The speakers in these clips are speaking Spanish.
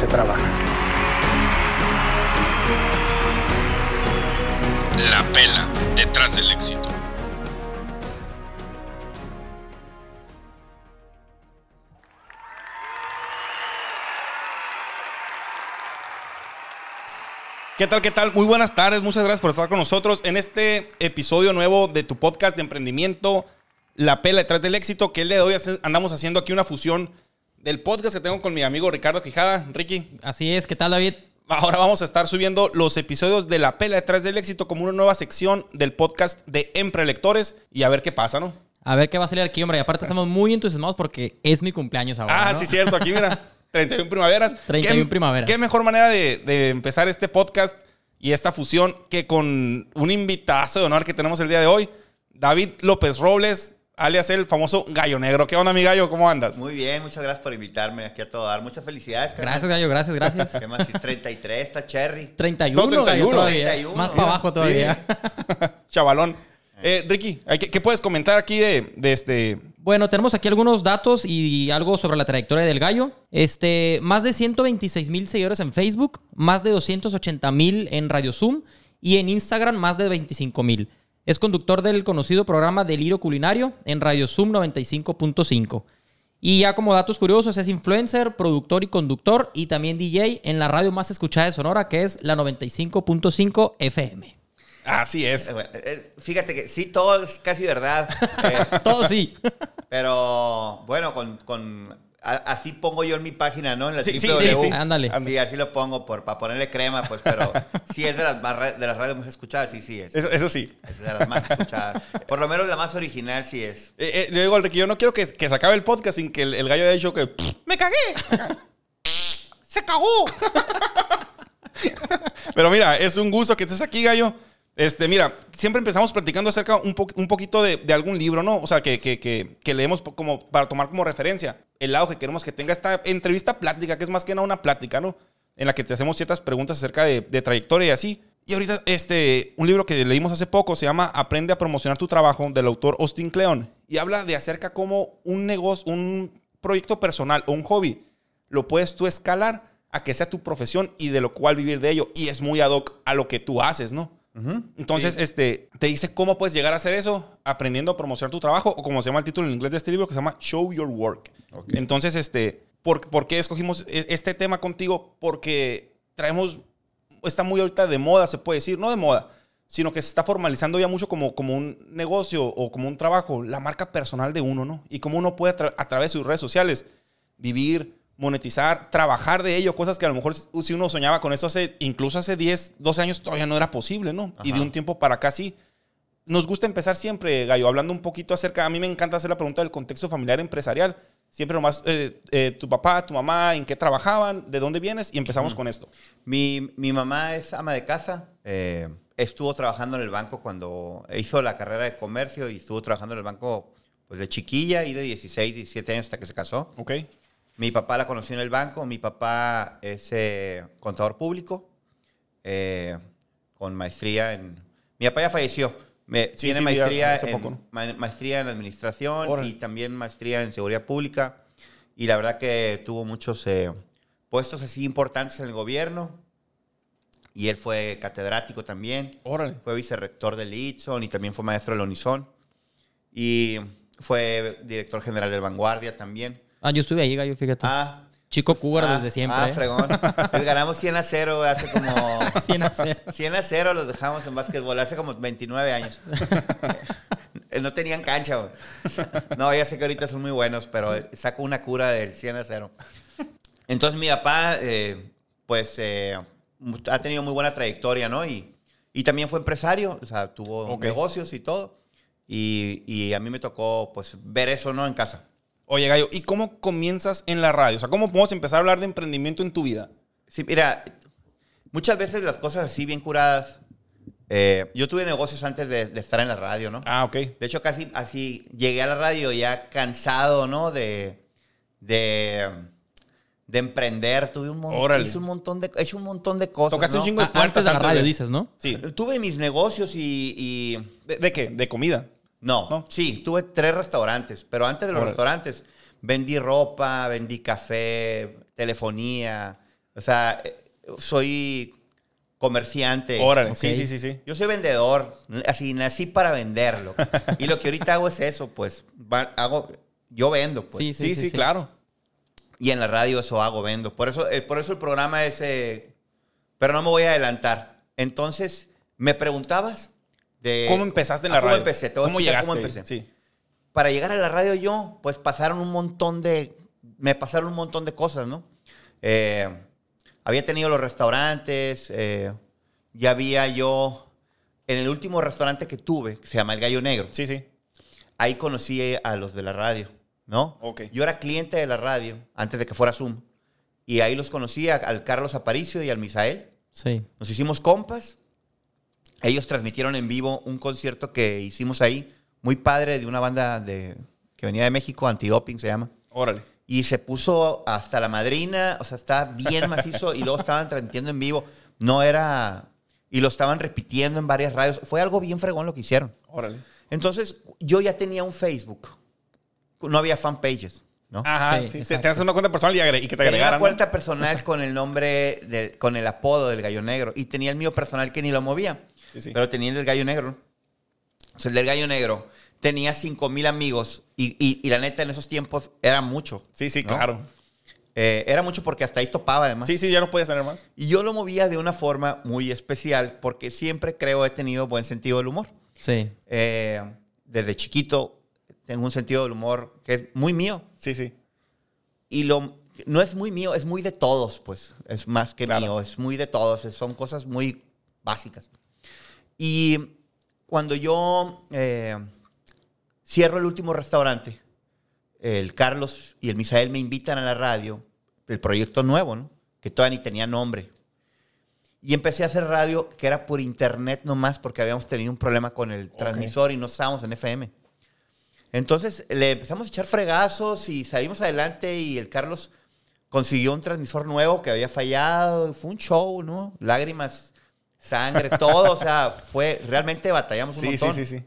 se trabaja. La pela detrás del éxito. ¿Qué tal? ¿Qué tal? Muy buenas tardes. Muchas gracias por estar con nosotros en este episodio nuevo de tu podcast de emprendimiento, La Pela detrás del éxito, que el día de hoy andamos haciendo aquí una fusión del podcast que tengo con mi amigo Ricardo Quijada. Ricky, Así es, ¿qué tal David? ahora vamos a estar subiendo los episodios de La Pela detrás del éxito como una nueva sección del podcast de Emprelectores y a ver qué pasa, ¿no? A ver qué va a salir aquí, hombre. Y aparte estamos muy entusiasmados porque es mi cumpleaños ahora. Ah, ¿no? sí, cierto. Aquí, mira, 31 primaveras. 31 ¿Qué- primaveras. Qué mejor manera de, de empezar este podcast y esta fusión que con un invitazo de honor que tenemos el día de hoy, David López Robles, alias el famoso Gallo Negro. ¿Qué onda, mi gallo? ¿Cómo andas? Muy bien, muchas gracias por invitarme aquí a todo dar. Muchas felicidades. carnal. Gracias, Gallo, gracias, gracias. ¿Qué más? Sí, 33, está Cherry. 31, No, 31. Gallo, todavía. 31. Más para abajo todavía. Chavalón. Eh, Ricky, ¿qué, qué puedes comentar aquí de, de este... Bueno, tenemos aquí algunos datos y algo sobre la trayectoria del gallo. Este, más de 126 mil seguidores en Facebook, más de 280 mil en Radio Zoom y en Instagram más de 25 mil. Es conductor del conocido programa Delirio Culinario en Radio Zoom 95.5. Y ya como datos curiosos, es influencer, productor y conductor y también DJ en la radio más escuchada de Sonora, que es la 95.5 FM. Así es. Eh, eh, Fíjate que sí, todo es casi verdad. eh, Todo sí. pero bueno, con, con- a- así pongo yo en mi página, ¿no? En la Sí, sí, sí, sí. Ándale. Sí, así lo pongo por, para ponerle crema, pues, pero sí es de las, más de las radios más escuchadas, sí, sí es. Eso, eso sí. Es de las más escuchadas. Por lo menos la más original sí es. Eh, eh, le digo al Ricky, yo no quiero que, que se acabe el podcast sin que el, el gallo haya dicho que ¡Me cagué! ¡Se cagó! Pero mira, es un gusto que estés aquí, gallo. Este, mira, siempre empezamos platicando acerca un, po- un poquito de, de algún libro, ¿no? O sea, que, que, que, que leemos como para tomar como referencia el lado que queremos que tenga esta entrevista plática, que es más que nada una plática, ¿no? En la que te hacemos ciertas preguntas acerca de, trayectoria y así. Y ahorita, este, un libro que leímos hace poco se llama Aprende a promocionar tu trabajo, del autor Austin Kleon. Y habla de acerca cómo un negocio, un proyecto personal o un hobby lo puedes tú escalar a que sea tu profesión y de lo cual vivir de ello. Y es muy ad hoc a lo que tú haces, ¿no? Entonces, este, te dice cómo puedes llegar a hacer eso aprendiendo a promocionar tu trabajo o como se llama el título en inglés de este libro que se llama Show Your Work. Entonces, este, ¿por, por qué escogimos e- este tema contigo? Porque traemos, está muy ahorita de moda, se puede decir, no de moda, sino que se está formalizando ya mucho como, como un negocio o como un trabajo, la marca personal de uno, ¿no? Y cómo uno puede a, tra- a través de sus redes sociales vivir, monetizar, trabajar de ello, cosas que a lo mejor si uno soñaba con eso hace, incluso hace 10, 12 años todavía no era posible, ¿no? Y de un tiempo para acá sí. Nos gusta empezar siempre, Gallo, hablando un poquito acerca, a mí me encanta hacer la pregunta del contexto familiar empresarial. Siempre nomás, eh, eh, tu papá, tu mamá, en qué trabajaban, de dónde vienes y empezamos con esto. Mi, mi mamá es ama de casa. eh, estuvo trabajando en el banco cuando hizo la carrera de comercio y estuvo trabajando en el banco pues, de chiquilla y de 16, 17 años hasta que se casó. ¿Ok? Mi papá la conoció en el banco. Mi papá es eh, contador público eh, con maestría en... Mi papá ya falleció. Me- Sí, tiene sí, maestría, en, poco, ¿no? ma- maestría en administración Órale. y también maestría en seguridad pública. Y la verdad que tuvo muchos eh, puestos así importantes en el gobierno. Y él fue catedrático también. Órale. Fue vicerrector del Itson y también fue maestro del Unison. Y fue director general del Vanguardia también. Ah, yo estuve ahí, Gallo, fíjate. Ah, Chico cougar ah, desde siempre. Ah, ¿eh? fregón. Les ganamos 100 a 0 hace como... 100 a 0. 100 a 0 los dejamos en básquetbol hace como 29 años. Eh, no tenían cancha. güey. No, ya sé que ahorita son muy buenos, pero saco una cura del 100 a 0. Entonces mi papá, eh, pues, eh, ha tenido muy buena trayectoria, ¿no? Y, y también fue empresario, o sea, tuvo Ok. negocios y todo. Y, y a mí me tocó, pues, ver eso, ¿no? En casa. Oye, Gallo, ¿y cómo comienzas en la radio? O sea, ¿cómo podemos empezar a hablar de emprendimiento en tu vida? Sí, mira, muchas veces las cosas así bien curadas. eh, yo tuve negocios antes de, de estar en la radio, ¿no? Ah, ok. De hecho, casi así llegué a la radio ya cansado, ¿no? De, de, de emprender. Tuve un montón, hice un montón de, he hecho un montón de cosas. Tocaste un ¿no? chingo de puertas antes de la radio, de- dices, ¿no? Sí. Tuve mis negocios y, y- ¿De, de qué? ¿De comida? No, ¿No? sí, tuve tres restaurantes, pero antes de los restaurantes vendí ropa, vendí café, telefonía, o sea, eh, soy comerciante. Órale. Sí, sí, sí, sí. Yo soy vendedor, así nací para venderlo. y lo que ahorita hago es eso, pues, hago, yo vendo, pues. Sí, Sí, sí, claro. Y en la radio eso hago, vendo. Por eso, eh, por eso el programa es, eh, pero no me voy a adelantar. Entonces, me preguntabas de ¿Cómo empezaste en la Ah, ¿Cómo radio? empecé? Te voy a ¿Cómo llegaste? cómo empecé. Sí. para llegar a la radio yo, pues pasaron un montón de, me pasaron un montón de cosas, ¿no? Eh, había tenido los restaurantes, eh, ya había yo, en el último restaurante que tuve, que se llama El Gallo Negro, Sí, sí. ahí conocí a los de la radio, ¿no? Ok. Yo era cliente de la radio antes de que fuera Zoom, y ahí los conocí a- al Carlos Aparicio y al Misael. Sí. Nos hicimos compas. Ellos transmitieron en vivo un concierto que hicimos ahí, muy padre, de una banda de, que venía de México, Antidoping se llama. Órale. Y se puso hasta la madrina, o sea, estaba bien macizo y luego estaban transmitiendo en vivo. No era... Y lo estaban repitiendo en varias radios. Fue algo bien fregón lo que hicieron. Órale. Entonces, yo ya tenía un Facebook. No había fanpages, ¿no? Ajá, Sí, sí. Te, haces una cuenta personal y, y que te Tenía una agregaran. cuenta personal con el nombre, del- con el apodo del gallo negro. Y tenía el mío personal que ni lo movía. Sí, sí. Pero tenía el del gallo negro. O sea, el del gallo negro tenía 5 mil amigos. Y, y- y la neta, en esos tiempos era mucho. Sí, sí, ¿no? claro. Eh, era mucho porque hasta ahí topaba, además. Sí, sí, ya no puedes tener más. Y yo lo movía de una forma muy especial porque siempre creo he tenido buen sentido del humor. Sí. Eh, desde chiquito tengo un sentido del humor que es muy mío. Sí, sí. Y lo, no es muy mío, es muy de todos, pues. Es más que Claro. mío, es muy de todos. Son cosas muy básicas. Y cuando yo eh, cierro el último restaurante, el Carlos y el Misael me invitan a la radio, el proyecto nuevo, ¿no? Que todavía ni tenía nombre. Y empecé a hacer radio que era por internet nomás porque habíamos tenido un problema con el transmisor y no estábamos en FM. Entonces le empezamos a echar fregazos y salimos adelante y el Carlos consiguió un transmisor nuevo que había fallado. Fue un show, ¿no? Lágrimas, sangre, todo. o sea, fue realmente batallamos un Sí, sí, montón. sí, sí.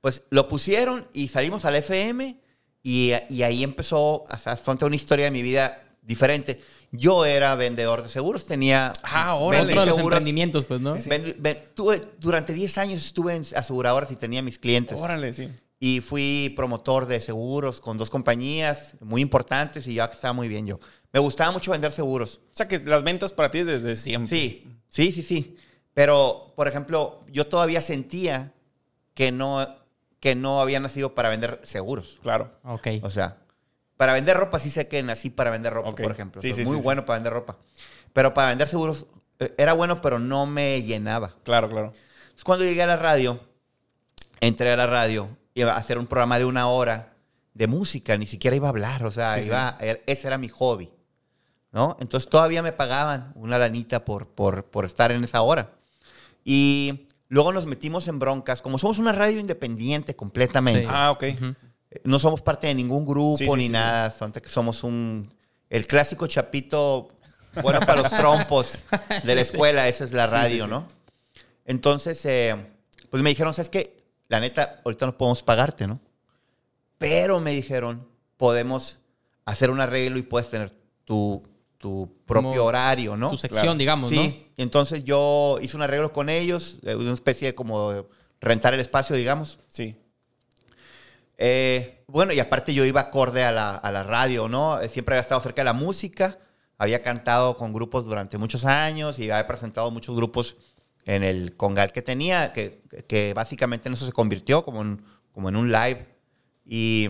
Pues lo pusieron y salimos al FM y, y ahí empezó a contar una historia de mi vida diferente. Yo era vendedor de seguros, tenía Ah, Otro de los emprendimientos, pues, ¿no? Ven- tuve- durante 10 años estuve en aseguradoras y tenía mis clientes. Órale, sí. Y fui promotor de seguros con dos compañías muy importantes y ya que estaba muy bien yo. Me gustaba mucho vender seguros. O sea que las ventas para ti es desde siempre. Sí, sí, sí, sí. Pero, por ejemplo, yo todavía sentía que no, que no había nacido para vender seguros. Claro. Ok. O sea, para vender ropa sí sé que nací para vender ropa, por ejemplo. Sí, Soy sí, muy sí, bueno para vender ropa. Pero para vender seguros eh, era bueno, pero no me llenaba. Claro, claro. Entonces, cuando llegué a la radio, entré a la radio, iba a hacer un programa de una hora de música, ni siquiera iba a hablar, o sea, iba, er- ese era mi hobby, ¿no? Entonces todavía me pagaban una lanita por, por, por estar en esa hora. Y luego nos metimos en broncas, como somos una radio independiente completamente, Sí. Ah, ok. No somos parte de ningún grupo Sí, sí, ni nada, somos un, el clásico chapito, bueno, para los trompos de la escuela, esa es la radio. ¿no? Entonces, eh, pues me dijeron, ¿sabes qué? La neta, ahorita no podemos pagarte, ¿no? Pero me dijeron, podemos hacer un arreglo y puedes tener tu, tu propio Como horario, ¿no? Tu sección, Claro. digamos, sí. ¿no? Y entonces yo hice un arreglo con ellos, eh, una especie de como de rentar el espacio, digamos. Sí. Eh, bueno, y aparte yo iba acorde a la, a la radio, ¿no? Eh, Siempre había estado cerca de la música, había cantado con grupos durante muchos años y había presentado muchos grupos en el Congal que tenía, que, que básicamente en eso se convirtió como como en un live. Y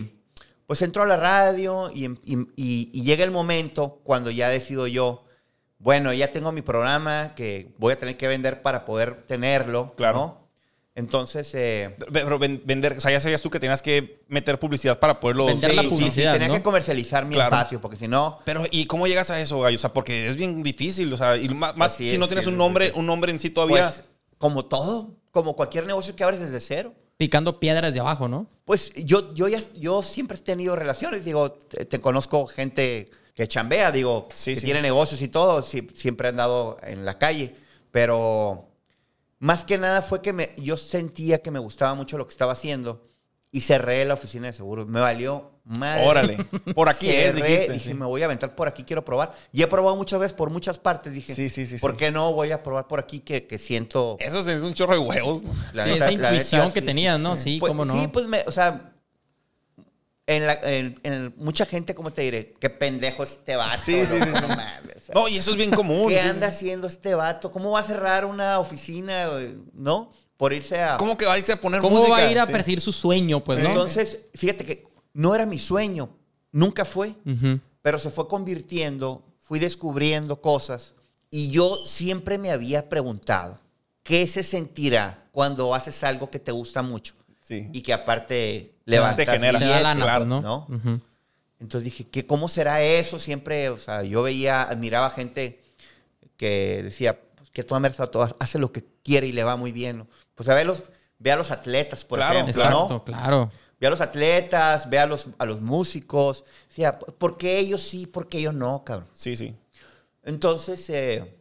pues entró a la radio y, y- y- y llega el momento cuando ya decido yo, bueno, ya tengo mi programa que voy a tener que vender para poder tenerlo, Claro. ¿no? Entonces, eh, Pero ven- vender, o sea, ya sabías tú que tenías que meter publicidad para poderlo... Vender sí, la sí, sí, publicidad, tenía ¿no? que comercializar mi Claro. espacio, porque si no, Pero, ¿y cómo llegas a eso, gallo? O sea, porque es bien difícil, o sea, y más, si es, no tienes sí, un nombre, un nombre en sí todavía. pues, como todo, como cualquier negocio que abres desde cero. Picando piedras de abajo, ¿no? Pues yo, yo, ya, yo siempre he tenido relaciones, digo, te, te conozco gente que chambea, digo, Sí, que sí. tiene negocios y todo, siempre he andado en la calle, pero más que nada fue que me, yo sentía que me gustaba mucho lo que estaba haciendo y cerré la oficina de seguros. Me valió madre. Órale, por aquí es, Cerré, dijiste. Dije, sí. me voy a aventar por aquí, quiero probar. Y he probado muchas veces por muchas partes. Dije, Sí, sí, sí, ¿por sí. qué no voy a probar por aquí que, que siento... Eso es un chorro de huevos, ¿no? la Sí, neta- esa la neta, intuición que sí, tenías, ¿no? Sí, pues, cómo no. Sí, pues, me, o sea, en, la- en- en mucha gente, ¿cómo te diré? Qué pendejo este vato. Sí, sí, ¿no? sí, No mames, o sea, No, y eso es bien común. ¿Qué sí, sí. anda haciendo este vato? ¿Cómo va a cerrar una oficina? ¿no? Por irse a... ¿Cómo que va a irse a poner ¿Cómo música? va a ir a Sí. perseguir su sueño, pues, no? Entonces, fíjate que no era mi sueño. Nunca fue. Pero se fue convirtiendo, fui descubriendo cosas y yo siempre me había preguntado, ¿qué se sentirá cuando haces algo que te gusta mucho Sí. y que aparte levantas genera. Te billete, lana, claro, pues, ¿no? Entonces dije, ¿qué, ¿cómo será eso? Siempre, o sea, yo veía, admiraba gente que decía, que toda merza hace lo que quiere y le va muy bien. ¿no? Pues a ver los, ve a los atletas, por Claro, ejemplo, Exacto, ¿no? claro. Ve a los atletas, ve a los, a los músicos. Decía, ¿por qué ellos sí, por qué ellos no, cabrón? Sí, sí. Entonces eh,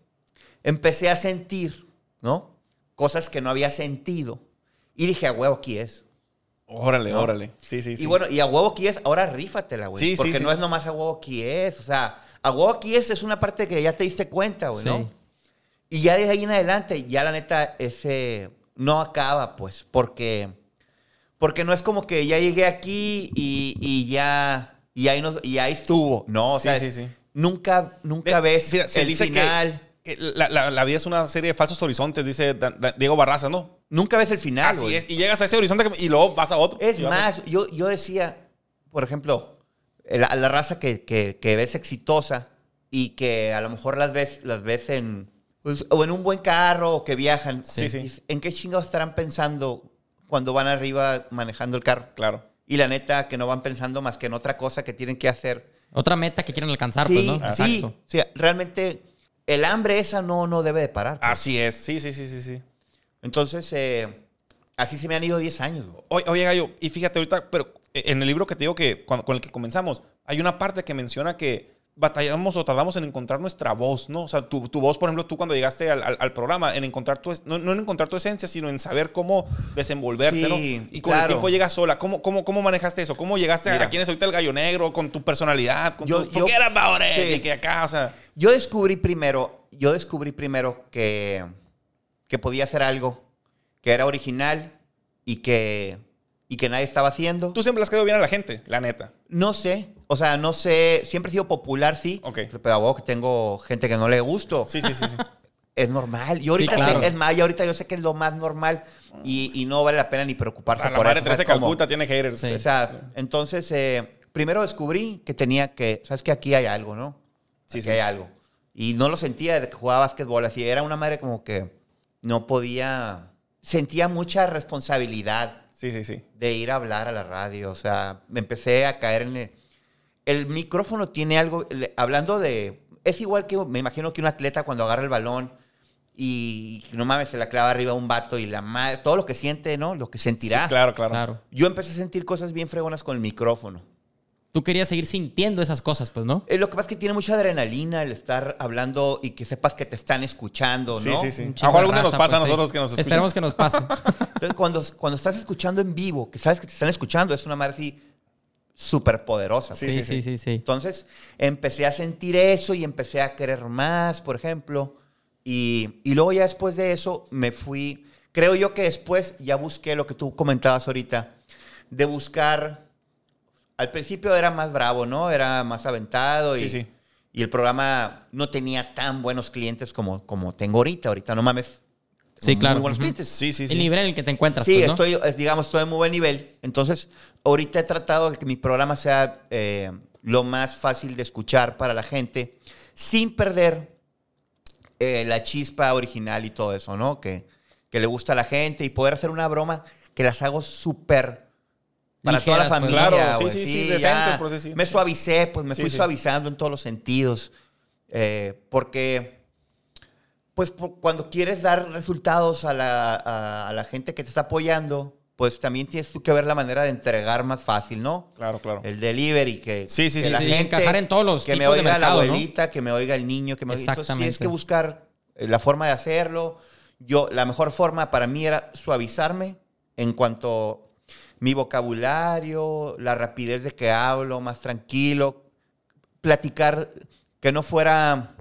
empecé a sentir, ¿no? Cosas que no había sentido. Y dije, a huevo, aquí es. Órale, ¿No? órale. Sí, sí, sí. Y bueno, y a huevo aquí es, ahora rífatela, güey. Sí, sí, porque sí. no es nomás a huevo aquí es. O sea, a huevo aquí es es una parte que ya te diste cuenta, güey, Sí. ¿no? Y ya de ahí en adelante, ya la neta, ese no acaba, pues, porque, porque no es como que ya llegué aquí y, y ya, y ahí, nos, y ahí estuvo. No, o Sí, sea, sí, sí. nunca, nunca Ve- ves mira, el final. la, la- la vida es una serie de falsos horizontes, dice Diego Barraza, ¿no? Nunca ves el final, Así es. Y llegas a ese horizonte que- y luego vas a otro. Es a- más, yo, yo decía, por ejemplo, la, la raza que, que, que ves exitosa y que a lo mejor las ves, las ves en, pues, o en un buen carro o que viajan. Sí, sí. ¿En qué chingados estarán pensando cuando van arriba manejando el carro? Claro. Y la neta, que no van pensando más que en otra cosa que tienen que hacer. Otra meta que quieren alcanzar, sí, pues, ¿no? sí. Exacto. O sea, realmente el hambre esa no, no debe de parar. pues. Así es. Sí, sí, sí, sí, sí. Entonces, eh, así se me han ido 10 años. Oye, oye, Gallo, y fíjate ahorita, pero en el libro que te digo que cuando- con el que comenzamos, hay una parte que menciona que batallamos o tardamos en encontrar nuestra voz, ¿no? O sea, tu, tu voz, por ejemplo, tú cuando llegaste al, al- al programa, en encontrar tu, no, no en encontrar tu esencia, sino en saber cómo desenvolverte, Sí, ¿no? Y con el tiempo llegas sola. ¿Cómo, cómo, cómo manejaste eso? ¿Cómo llegaste a, Mira. a quién es ahorita el gallo negro, con tu personalidad? Con Yo- tu, yo-. Sí. Y que acá, o sea... Yo descubrí primero, yo descubrí primero que, que podía hacer algo que era original y que, y que nadie estaba haciendo. Tú siempre has quedado bien a la gente, la neta. No sé, o sea, no sé, siempre he sido popular, sí. Ok. Pero a huevo que tengo gente que no le gusto. Sí, sí, sí. sí. Es normal. Yo ahorita claro. sé, es más, y ahorita yo sé que es lo más normal y, y no vale la pena ni preocuparse la por madre eso. Teresa de ¿sabes cómo? Calcuta tiene haters. Sí. O sea, entonces, eh, primero descubrí que tenía que, sabes que aquí hay algo, ¿no? Sí, aquí sí. hay algo. Y no lo sentía desde que jugaba básquetbol, así era una madre como que no podía, sentía mucha responsabilidad Sí, sí, sí. de ir a hablar a la radio, o sea, me empecé a caer en el, el micrófono tiene algo, le- hablando de, es igual que, me imagino que un atleta cuando agarra el balón y no mames, se la clava arriba a un vato y la madre, todo lo que siente, ¿no? Lo que sentirá. Sí, claro, claro. Claro. Yo empecé a sentir cosas bien fregonas con el micrófono. Tú querías seguir sintiendo esas cosas, pues, ¿no? Eh, lo que pasa es que tiene mucha adrenalina el estar hablando y que sepas que te están escuchando, Sí, ¿no? sí, sí. Un A chingo lo mejor de algún día nos pasa a pues, sí. nosotros que nos escuchan. Esperemos que nos pase. Entonces, cuando, cuando estás escuchando en vivo, que sabes que te están escuchando, es una madre así súper poderosa. Sí, Sí, sí, sí, sí, sí. Entonces, empecé a sentir eso y empecé a querer más, por ejemplo. Y, y luego ya después de eso me fui, creo yo que después ya busqué lo que tú comentabas ahorita, de buscar, al principio era más bravo, ¿no? Era más aventado y, Sí, sí. y el programa no tenía tan buenos clientes como, como tengo ahorita. Ahorita no mames. Sí, muy claro. buenos clientes. Sí, sí, sí. El nivel en el que te encuentras, Sí, pues, ¿no? estoy, es- digamos, estoy en muy buen nivel. Entonces, ahorita he tratado de que mi programa sea eh, lo más fácil de escuchar para la gente, sin perder eh, la chispa original y todo eso, ¿no? Que, que le gusta a la gente y poder hacer una broma que las hago súper para toda la pues. familia. Claro, sí, sí, sí, decentes, por decir. Me suavicé, pues me Sí, fui sí. suavizando en todos los sentidos. Eh, porque, pues por- cuando quieres dar resultados a la, a- a la gente que te está apoyando, pues también tienes tú que ver la manera de entregar más fácil, ¿no? Claro, claro. El delivery, que, Sí, sí, que sí, la sí, gente, encajar en todos los que me de oiga mercado, la ¿no? abuelita, que me oiga el niño, que me oiga. Entonces tienes que buscar eh, la forma de hacerlo. Yo, la mejor forma para mí era suavizarme en cuanto mi vocabulario, la rapidez de que hablo, más tranquilo, platicar que no fuera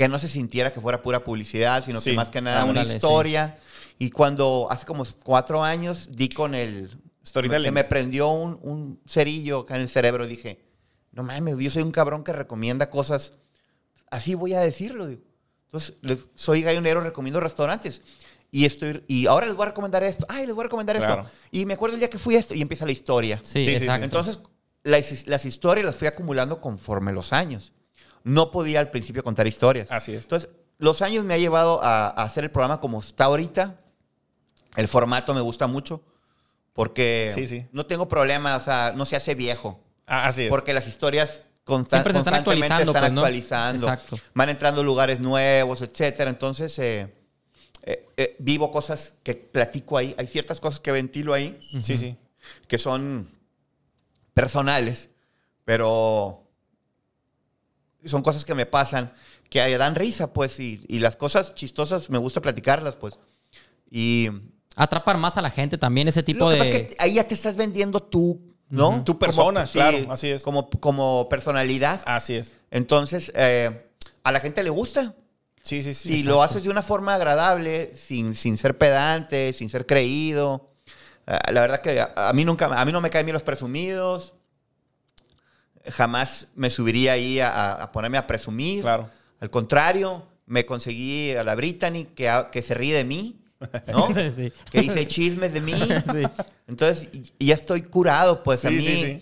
que no se sintiera que fuera pura publicidad, sino Sí, que más que nada una ándale, sí. historia. Y cuando hace como cuatro años di con el... Storytelling. Se me prendió un, un cerillo acá en el cerebro. Dije, no mames, yo soy un cabrón que recomienda cosas. Así voy a decirlo. digo. Entonces, soy gallonero, recomiendo restaurantes. Y, estoy, y ahora les voy a recomendar esto. Ay, les voy a recomendar Claro. esto. Y me acuerdo el día que fui a esto y empieza la historia. Sí, Sí, sí, sí. exacto. Entonces, las, las historias las fui acumulando conforme los años. No podía al principio contar historias. Así es. Entonces, los años me ha llevado a, a hacer el programa como está ahorita. El formato me gusta mucho porque Sí, sí. no tengo problema, o sea, no se hace viejo. Ah, así es. Porque las historias consta- Siempre se están constantemente actualizando, están pues, ¿no? actualizando. Exacto. Van entrando lugares nuevos, etcétera. Entonces, eh, eh, eh, vivo cosas que platico ahí. Hay ciertas cosas que ventilo ahí Sí, sí. que son personales, pero son cosas que me pasan, que dan risa, pues, y, y las cosas chistosas me gusta platicarlas, pues. Y Atrapar más a la gente también, ese tipo lo que de... pasa es que ahí ya te estás vendiendo tú, ¿no? Tu persona, Como- claro, así es. Como, como personalidad. Así es. Entonces, eh, a la gente le gusta. Sí, sí, sí. Si lo haces de una forma agradable, sin, sin ser pedante, sin ser creído. eh, la verdad que a, a mí nunca, a mí no me caen bien los presumidos. Jamás me subiría ahí a, a ponerme a presumir. Claro. Al contrario, me conseguí a la Brittany que, se ríe de mí, ¿no? Sí. Que dice chismes de mí. Sí. Entonces, y- ya estoy curado, pues a mí. sí, sí.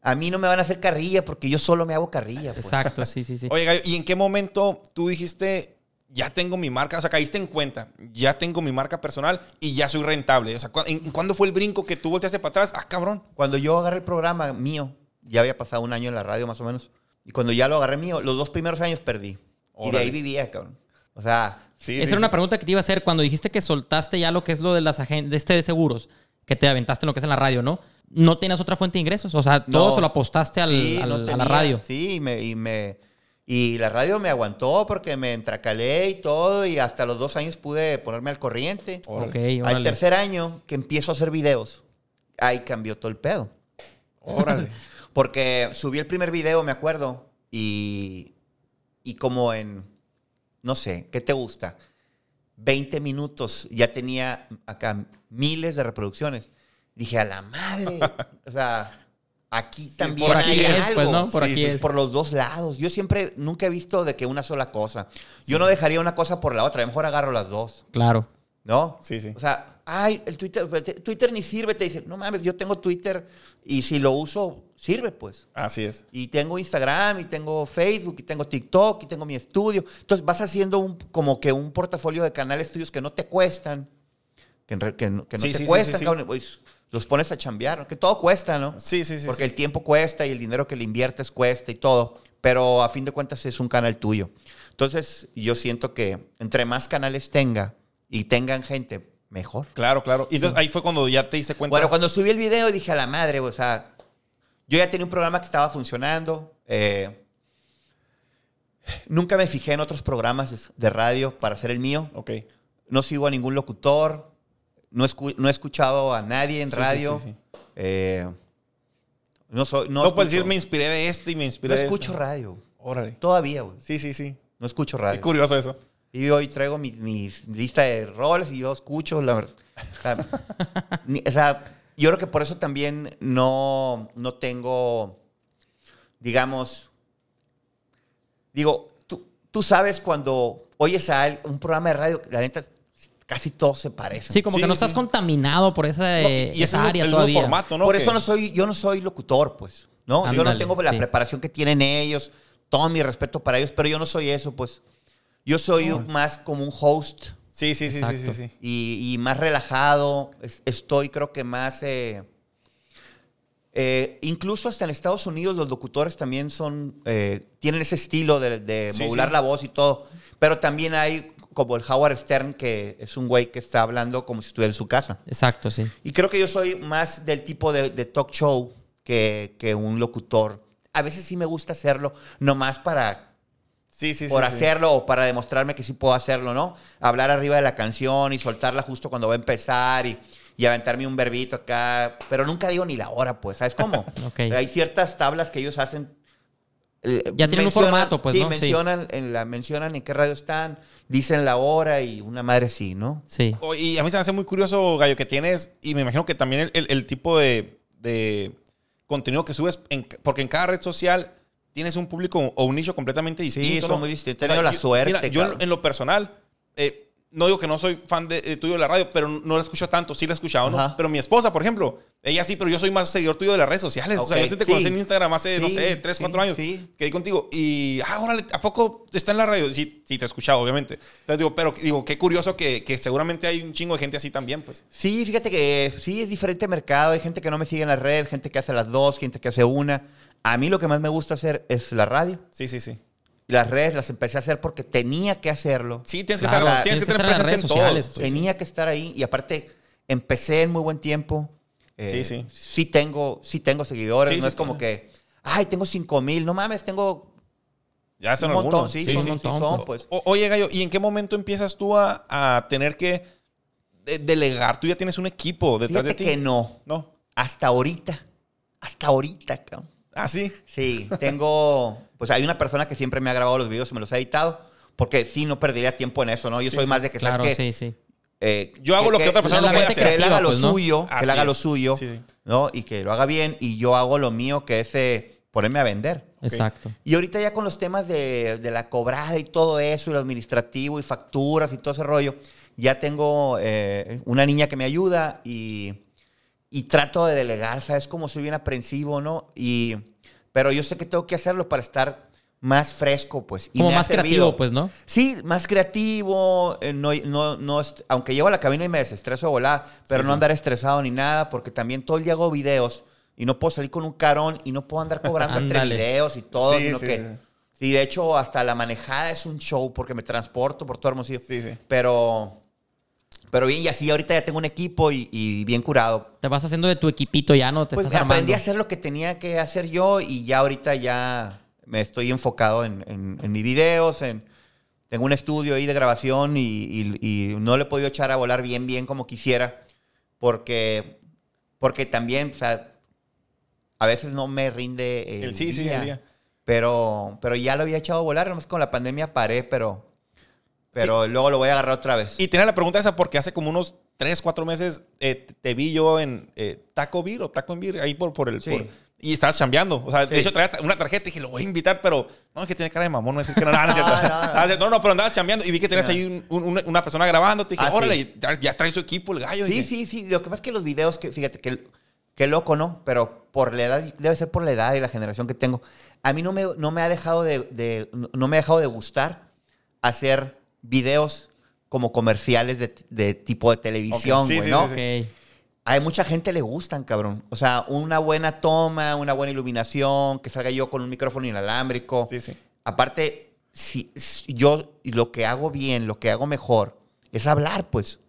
A mí no me van a hacer carrilla porque yo solo me hago carrilla. Pues. Exacto, sí, sí, sí. Oye, Gallo, ¿y en qué momento tú dijiste, ya tengo mi marca? O sea, caíste en cuenta, ya tengo mi marca personal y ya soy rentable. O sea, ¿cu- en- ¿cuándo fue el brinco que tú volteaste para atrás? Ah, cabrón. Cuando yo agarré el programa mío, ya había pasado un año en la radio más o menos, y cuando ya lo agarré mío, los dos primeros años perdí. Y de ahí vivía, cabrón. O sea, Sí, Esa sí, era una pregunta que te iba a hacer cuando dijiste que soltaste ya lo que es lo de las agen- de este de seguros, que te aventaste en lo que es en la radio, ¿no? No tenías otra fuente de ingresos, o sea, todo No. se lo apostaste al- sí, al- no a la radio. Sí, y me, y me- y la radio me aguantó porque me entracalé y todo, y hasta los dos años pude ponerme al corriente. Ok, Al tercer año que empiezo a hacer videos, ahí cambió todo el pedo. Órale. Porque subí el primer video, me acuerdo, y, y como en, no sé, ¿qué te gusta? 20 minutos ya tenía acá miles de reproducciones. Dije, a la madre. o sea, aquí también por aquí hay es, algo. pues, ¿no? Por Sí, aquí pues, es. Por los dos lados. Yo siempre, nunca he visto de que una sola cosa. Yo no dejaría una cosa por la otra. A lo mejor agarro las dos. Claro. ¿No? Sí, sí. O sea, ay, el Twitter, Twitter ni sirve. Te dice, no mames, yo tengo Twitter y si lo uso, sirve, pues. Así es. Y tengo Instagram, y tengo Facebook, y tengo TikTok, y tengo mi estudio. Entonces vas haciendo un, como que un portafolio de canales tuyos que no te cuestan, que, que no, que no Sí, te sí, cuestan, sí, cabrón, pues, los pones a chambear, que todo cuesta, ¿no? Sí, sí, sí. Porque el tiempo cuesta y el dinero que le inviertes cuesta y todo. Pero a fin de cuentas es un canal tuyo. Entonces yo siento que entre más canales tenga y tengan gente, mejor. Claro, claro. Y entonces ahí fue cuando ya te diste cuenta. Bueno, cuando subí el video dije a la madre, o sea, yo ya tenía un programa que estaba funcionando. eh, nunca me fijé en otros programas de radio para hacer el mío. Ok. No sigo a ningún locutor. No, escu- no he escuchado a nadie en Sí, radio. sí, sí. eh, no soy. No, No, puedes decir, me inspiré de este y me inspiré No de escucho este. radio. Órale. Todavía, güey. Sí, sí, sí. No escucho Qué radio. curioso eso. Y hoy traigo mi, mi lista de roles y yo escucho la verdad. O sea, ni- o sea, yo creo que por eso también no, no tengo, digamos, digo, tú, tú sabes cuando oyes a un programa de radio, la neta, casi todos se parecen. Sí, como Sí, que no sí. estás contaminado por esa, No, y- y es esa el, área el todavía. nuevo formato, ¿no? por eso no soy, yo no soy locutor, pues. ¿no? yo no tengo la sí. preparación que tienen ellos, todo mi respeto para ellos, pero yo no soy eso, pues. Yo soy más como un host Sí, sí, sí, sí, sí, y, y más relajado. Es- estoy, creo que más. eh, eh, incluso hasta en Estados Unidos los locutores también son. eh, tienen ese estilo de, de Sí, modular sí. la voz y todo. Pero también hay como el Howard Stern, que es un güey que está hablando como si estuviera en su casa. Exacto, sí. Y creo que yo soy más del tipo de, de talk show que, que un locutor. A veces sí me gusta hacerlo, nomás para Sí, sí, sí. por sí. hacerlo o para demostrarme que sí puedo hacerlo, ¿no? Hablar arriba de la canción y soltarla justo cuando va a empezar y, y aventarme un verbito acá, pero nunca digo ni la hora, pues, ¿sabes cómo? Ok. Hay ciertas tablas que ellos hacen. eh, Ya tienen un formato, pues, sí, ¿no? Sí. mencionan en la mencionan en qué radio están, dicen la hora y una madre sí, ¿no? Sí. O- Y a mí se me hace muy curioso, Gallo, que tienes, y me imagino que también el, el- el tipo de, de contenido que subes, en- porque en cada red social tienes un público o un nicho completamente distinto. son ¿no? muy distintos. He tenido la yo- suerte, Mira, yo en, lo personal, eh, no digo que no soy fan de, de tuyo de la radio, pero no la escucho tanto. Sí la he escuchado, ¿no? Pero mi esposa, por ejemplo, ella sí, pero yo soy más seguidor tuyo de las redes sociales. o sea, yo te, te sí. conocí en Instagram hace, no Sí, sé, 3, sí, 4 años. sí. Que di contigo. Y, ah, órale, ¿a poco está en la radio? Sí, sí, te he escuchado, obviamente. Entonces digo, pero digo, qué curioso que, que seguramente hay un chingo de gente así también, pues. Sí, fíjate que sí es diferente mercado. Hay gente que no me sigue en las redes, gente que hace las dos, gente que hace una. A mí lo que más me gusta hacer es la radio. Sí, sí, sí. Las redes las empecé a hacer porque tenía que hacerlo. Sí, tienes que Claro, estar, tienes tienes que que tener estar en las presencia en redes sociales, pues. tenía que estar ahí y aparte empecé en muy buen tiempo. Eh, Sí, sí. Sí tengo, sí tengo seguidores. Sí, no sí, es como claro. que, ay, tengo cinco mil. No mames, tengo Ya son un montón. algunos. Sí, Sí, son- un sí montón, son, pues. pues. O- oye, Gallo, ¿y en qué momento empiezas tú a, a tener que de- delegar? Tú ya tienes un equipo detrás Fíjate de ti. que no. No. Hasta ahorita. Hasta ahorita, cabrón. Ah, sí. Sí, tengo. Pues hay una persona que siempre me ha grabado los videos y me los ha editado. Porque sí, no perdería tiempo en eso, ¿no? Yo Sí, soy sí. más de que, Claro, ¿sabes qué? sí, sí. Eh, Yo hago lo que otra persona no puede que hacer. él haga lo pues, ¿no? suyo, que él haga lo suyo, Sí, sí. ¿no? Y que lo haga bien. Y yo hago lo mío, que es eh, ponerme a vender. Exacto. Y ahorita ya con los temas de, de la cobrada y todo eso, y lo administrativo y facturas y todo ese rollo, ya tengo eh, una niña que me ayuda y, y trato de delegar, ¿sabes? Como soy bien aprensivo, ¿no? Y, pero yo sé que tengo que hacerlo para estar más fresco, pues. Y Como me más creativo, pues, ¿no? Sí, más creativo, eh, no, no, no, aunque llego a la cabina y me desestreso de volada, pero Sí, no sí. andar estresado ni nada, porque también todo el día hago videos y no puedo salir con un carón y no puedo andar cobrando entre videos y todo, Sí, sino sí, que... sí. Sí, de hecho, hasta la manejada es un show porque me transporto por todo Hermosillo. Sí, sí. Pero, pero bien, y así ahorita ya tengo un equipo y, y bien curado. Te vas haciendo de tu equipito ya, ¿no? Te Pues estás aprendí armando. a hacer lo que tenía que hacer yo y ya ahorita ya me estoy enfocado en, en- en mis videos, en, tengo un estudio ahí de grabación y, y- y no le he podido echar a volar bien, bien como quisiera, porque, porque también, o sea, a veces no me rinde el, El sí, sí, día, el día. Pero, pero ya lo había echado a volar, nomás con la pandemia paré, pero, pero luego lo voy a agarrar otra vez. Y tenía la pregunta esa porque hace como unos 3, 4 meses eh, te- vi yo en eh, Taco Beer o Taco en Beer, ahí por, por el... Sí. por- y estabas chambeando. O sea, de Sí. hecho traía una tarjeta y dije, lo voy a invitar, pero... No, es que tiene cara de mamón, no decir que no, no, no, no. Ah, No, no, pero andabas chambeando y vi que tenías ahí un- un- una, persona grabando. Te dije, Ah, sí. órale, ya, ya trae su equipo el gallo. Sí, Dije, sí, sí. Lo que pasa es que los videos, que, fíjate, que, qué loco, ¿no? Pero por la edad, debe ser por la edad y la generación que tengo. A mí no me, no me ha dejado de, de- no me ha dejado de gustar hacer videos como comerciales de, de tipo de televisión, güey, sí, ¿no? sí, sí. Hay mucha gente le gustan, cabrón. O sea, una buena toma, una buena iluminación, que salga yo con un micrófono inalámbrico. Sí, sí. Aparte, si, si yo lo que hago bien, lo que hago mejor, es hablar, pues.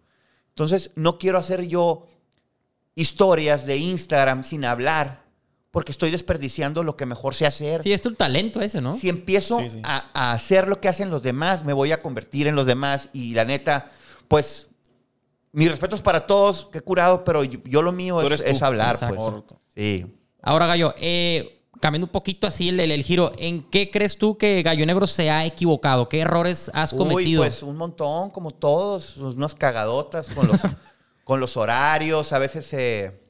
Entonces, no quiero hacer yo historias de Instagram sin hablar, porque estoy desperdiciando lo que mejor sé hacer. Sí, es tu talento ese, ¿no? Si empiezo Sí, sí. A, a hacer lo que hacen los demás, me voy a convertir en los demás. Y la neta, pues, mis respetos para todos, qué curado, pero yo, yo lo mío es, es hablar, Exacto. pues. Sí. Ahora, Gallo, eh, cambiando un poquito así el, el- el giro, ¿en qué crees tú que Gallo Negro se ha equivocado? ¿Qué errores has Uy, cometido? pues un montón, como todos, unas cagadotas con los, con los horarios. A veces, eh,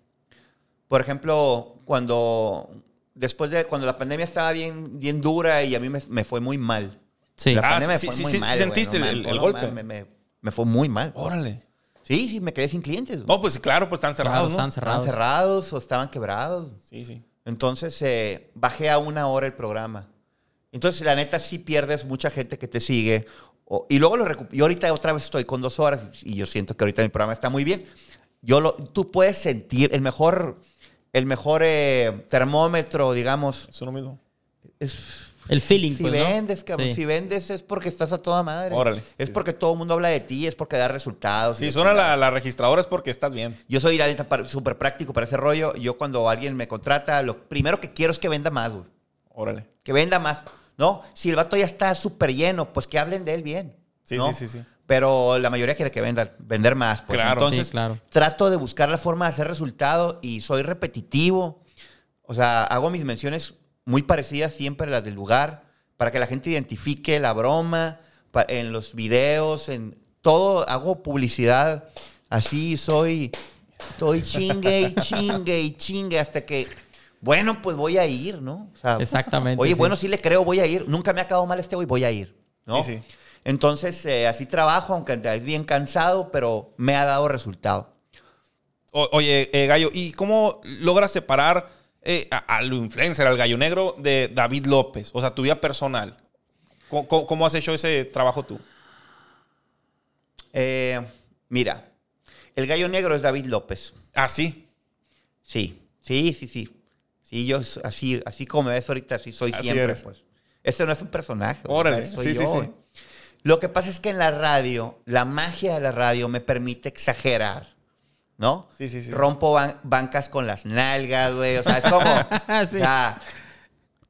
por ejemplo, cuando después de cuando la pandemia estaba bien, bien dura y a mí me, me fue muy mal. sí. La Ah, pandemia sí, me fue sí, muy sí, mal. sí güey, sentiste no el- el no golpe. Me, me- me fue muy mal. Órale. Sí, sí, me quedé sin clientes. güey. No, pues claro, pues están cerrados, Claro, ¿no? están cerrados. cerrados o estaban quebrados. Sí, sí. Entonces eh, bajé a una hora el programa. Entonces, la neta, sí pierdes mucha gente que te sigue. O- y luego lo Yo ahorita otra vez estoy con dos horas y yo siento que ahorita mi programa está muy bien. Yo lo, tú puedes sentir el mejor, el mejor eh, termómetro, digamos. Eso lo mismo. Es, El feeling, si pues, ¿no? vendes, cabrón, Sí. si vendes es porque estás a toda madre. Órale. Es Sí. porque todo el mundo habla de ti, es porque da resultados. Si Y suena la, la registradora es porque estás bien. Yo soy súper práctico para ese rollo. Yo cuando alguien me contrata, lo primero que quiero es que venda más, güey. Órale. Que venda más. No, si el vato ya está súper lleno, pues que hablen de él bien. Sí, ¿no? sí, sí, sí. Pero la mayoría quiere que venda, vender más. Pues. Claro. Entonces, Sí, claro. trato de buscar la forma de hacer resultado y soy repetitivo. O sea, hago mis menciones muy parecidas siempre a las del lugar para que la gente identifique la broma en los videos, en todo. Hago publicidad así, soy. Estoy chingue y chingue y chingue hasta que. Bueno, pues voy a ir, ¿no? O sea, Exactamente, Oye, sí. bueno, sí le creo, voy a ir. Nunca me ha quedado mal este güey, voy a ir. ¿no? Sí, sí. Entonces, eh, así trabajo, aunque es bien cansado, pero me ha dado resultado. O- oye, eh, Gallo, ¿y cómo logras separar eh, al influencer, al Gallo Negro, de David López? O sea, tu vida personal. ¿Cómo, cómo- cómo has hecho ese trabajo tú? Eh, mira, el gallo negro es David López. Ah, sí. Sí, sí, sí, sí. Sí, yo así, así como me ves ahorita, así soy Así siempre, eres. pues. Este no es un personaje. Órale, soy sí, sí, yo, sí. güey. Lo que pasa es que en la radio, la magia de la radio me permite exagerar, ¿no? Sí, sí, sí. Rompo ban- bancas con las nalgas, güey. O sea, es como. Sí. O sea,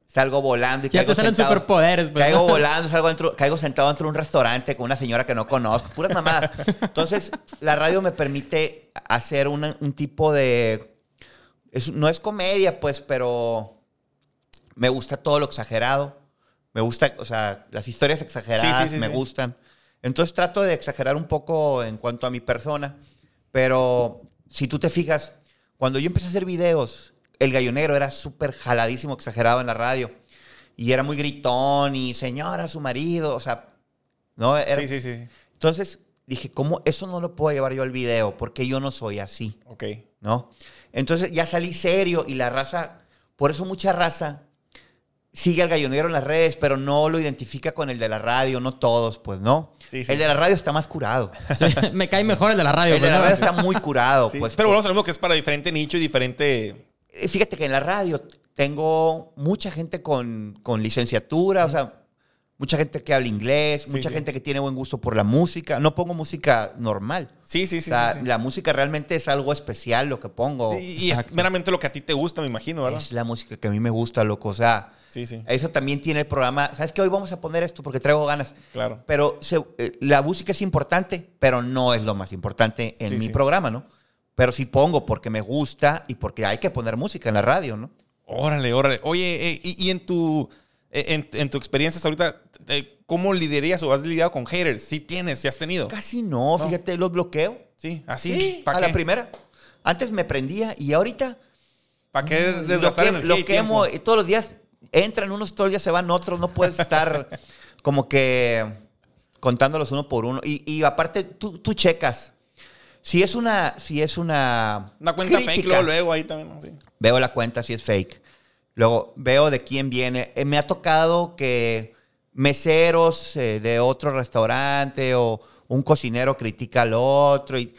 salgo volando y Ya caigo te salen sentado- superpoderes, pues, Caigo volando, salgo dentro, caigo sentado dentro de un restaurante con una señora que no conozco. Puras mamadas. Entonces, la radio me permite hacer una- un tipo de. es- no es comedia, pues, pero me gusta todo lo exagerado. Me gusta, o sea, las historias exageradas Sí, sí, sí, me gustan. Entonces trato de exagerar un poco en cuanto a mi persona. Pero si tú te fijas, cuando yo empecé a hacer videos, el gallo negro era súper jaladísimo, exagerado en la radio. Y era muy gritón y señora, su marido, o sea, ¿no? Era- sí, sí. sí. Entonces dije, ¿cómo eso no lo puedo llevar yo al video? Porque yo no soy así. Ok. ¿no? Entonces ya salí serio y la raza, por eso mucha raza sigue al gallonero en las redes, pero no lo identifica con el de la radio, no todos, pues, ¿no? Sí, sí. El de la radio está más curado. Sí, me cae mejor el de la radio. El de pues, la radio está muy curado, Sí, pues. Pero bueno, sabemos que es para diferente nicho y diferente. Eh, Fíjate que en la radio tengo mucha gente con, con licenciatura, o sea, mucha gente que habla inglés, Sí, mucha sí. gente que tiene buen gusto por la música. No pongo música normal. Sí, sí, sí. o sea, sí, sí. la música realmente es algo especial lo que pongo. Y, y es meramente lo que a ti te gusta, me imagino, ¿verdad? Es la música que a mí me gusta, loco. O sea, Sí, sí. eso también tiene el programa. ¿Sabes qué? Hoy vamos a poner esto porque traigo ganas. Claro. Pero se- eh, la música es importante, pero no es lo más importante en Sí, mi sí. programa, ¿no? Pero sí pongo porque me gusta y porque hay que poner música en la radio, ¿no? Órale, órale. Oye, eh, y, y en tu eh, en, en tu experiencia hasta ahorita, eh, ¿cómo liderías o has lidiado con haters? Sí tienes, sí has tenido. Casi no, fíjate, los bloqueo. Sí, así. Sí, ¿Para a qué? la primera. Antes me prendía y ahorita ¿Para qué lo, desgastar energía lo y quemo y todos los días entran unos, todos los días se van otros, no puedes estar como que contándolos uno por uno. Y, y aparte, tú, tú checas. Si es una, si es una, Una cuenta fake, crítica, luego, luego ahí también. ¿no? Sí. veo la cuenta si es fake. Luego veo de quién viene. Eh, me ha tocado que meseros eh, de otro restaurante o un cocinero critica al otro y,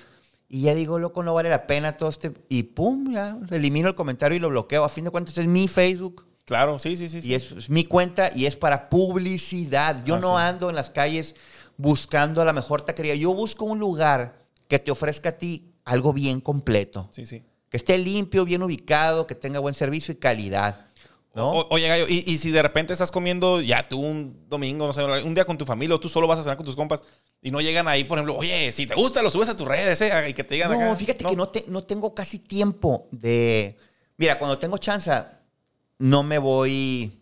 y ya digo, loco, no vale la pena todo este... Y pum, ya elimino el comentario y lo bloqueo. A fin de cuentas es mi Facebook Claro, sí, sí, sí. y es, es mi cuenta y es para publicidad. Yo Ah, no sí. ando en las calles buscando la mejor taquería. Yo busco un lugar que te ofrezca a ti algo bien completo. Sí, sí. Que esté limpio, bien ubicado, que tenga buen servicio y calidad. ¿No? O- oye, Gallo, y, y si de repente estás comiendo ya tú un domingo, no sé, un día con tu familia o tú solo vas a cenar con tus compas y no llegan ahí, por ejemplo, oye, si te gusta, lo subes a tus redes, ¿eh? Y que te digan no, acá. fíjate que no, te- no tengo casi tiempo de... Mira, cuando tengo chance, no me voy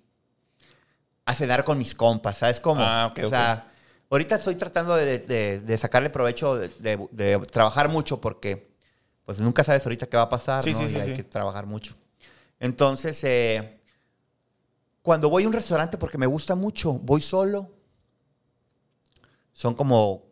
a cenar con mis compas, ¿sabes cómo? Ah, ok, o sea, ahorita estoy tratando de, de- de sacarle provecho, de, de- trabajar mucho porque pues nunca sabes ahorita qué va a pasar, Sí, ¿no? sí, y sí, hay que trabajar mucho. Entonces, eh, cuando voy a un restaurante porque me gusta mucho, voy solo. Son como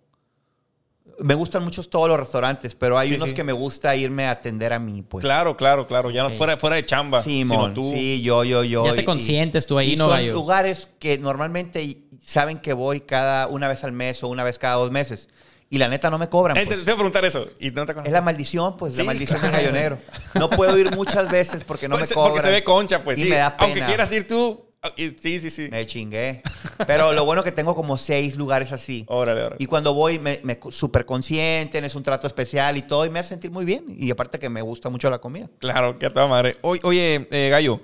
Me gustan mucho todos los restaurantes, pero hay Sí, unos sí. que me gusta irme a atender a mí, pues. Claro, claro, claro. Ya no fuera, fuera de chamba. Sí, sino mon, tú. sí, yo, yo, yo. Ya te y- consientes tú ahí, y ¿no, son gallo? lugares que normalmente saben que voy cada una vez al mes o una vez cada dos meses. Y la neta no me cobran. Te, pues. te voy a preguntar eso. Y no te Es la maldición, pues, Sí, la maldición claro. del gallo negro. No puedo ir muchas veces porque no me Pues, cobran. Porque se ve concha, pues y sí. me da pena. Aunque quieras ir tú. ah, Sí, sí, sí. Me chingué. Pero lo bueno que tengo como seis lugares así. Órale, órale. Y cuando voy, me, me súper consienten, es un trato especial y todo, y me hace sentir muy bien. Y aparte que me gusta mucho la comida. Claro, que a toda madre. Oye, oye eh, Gallo,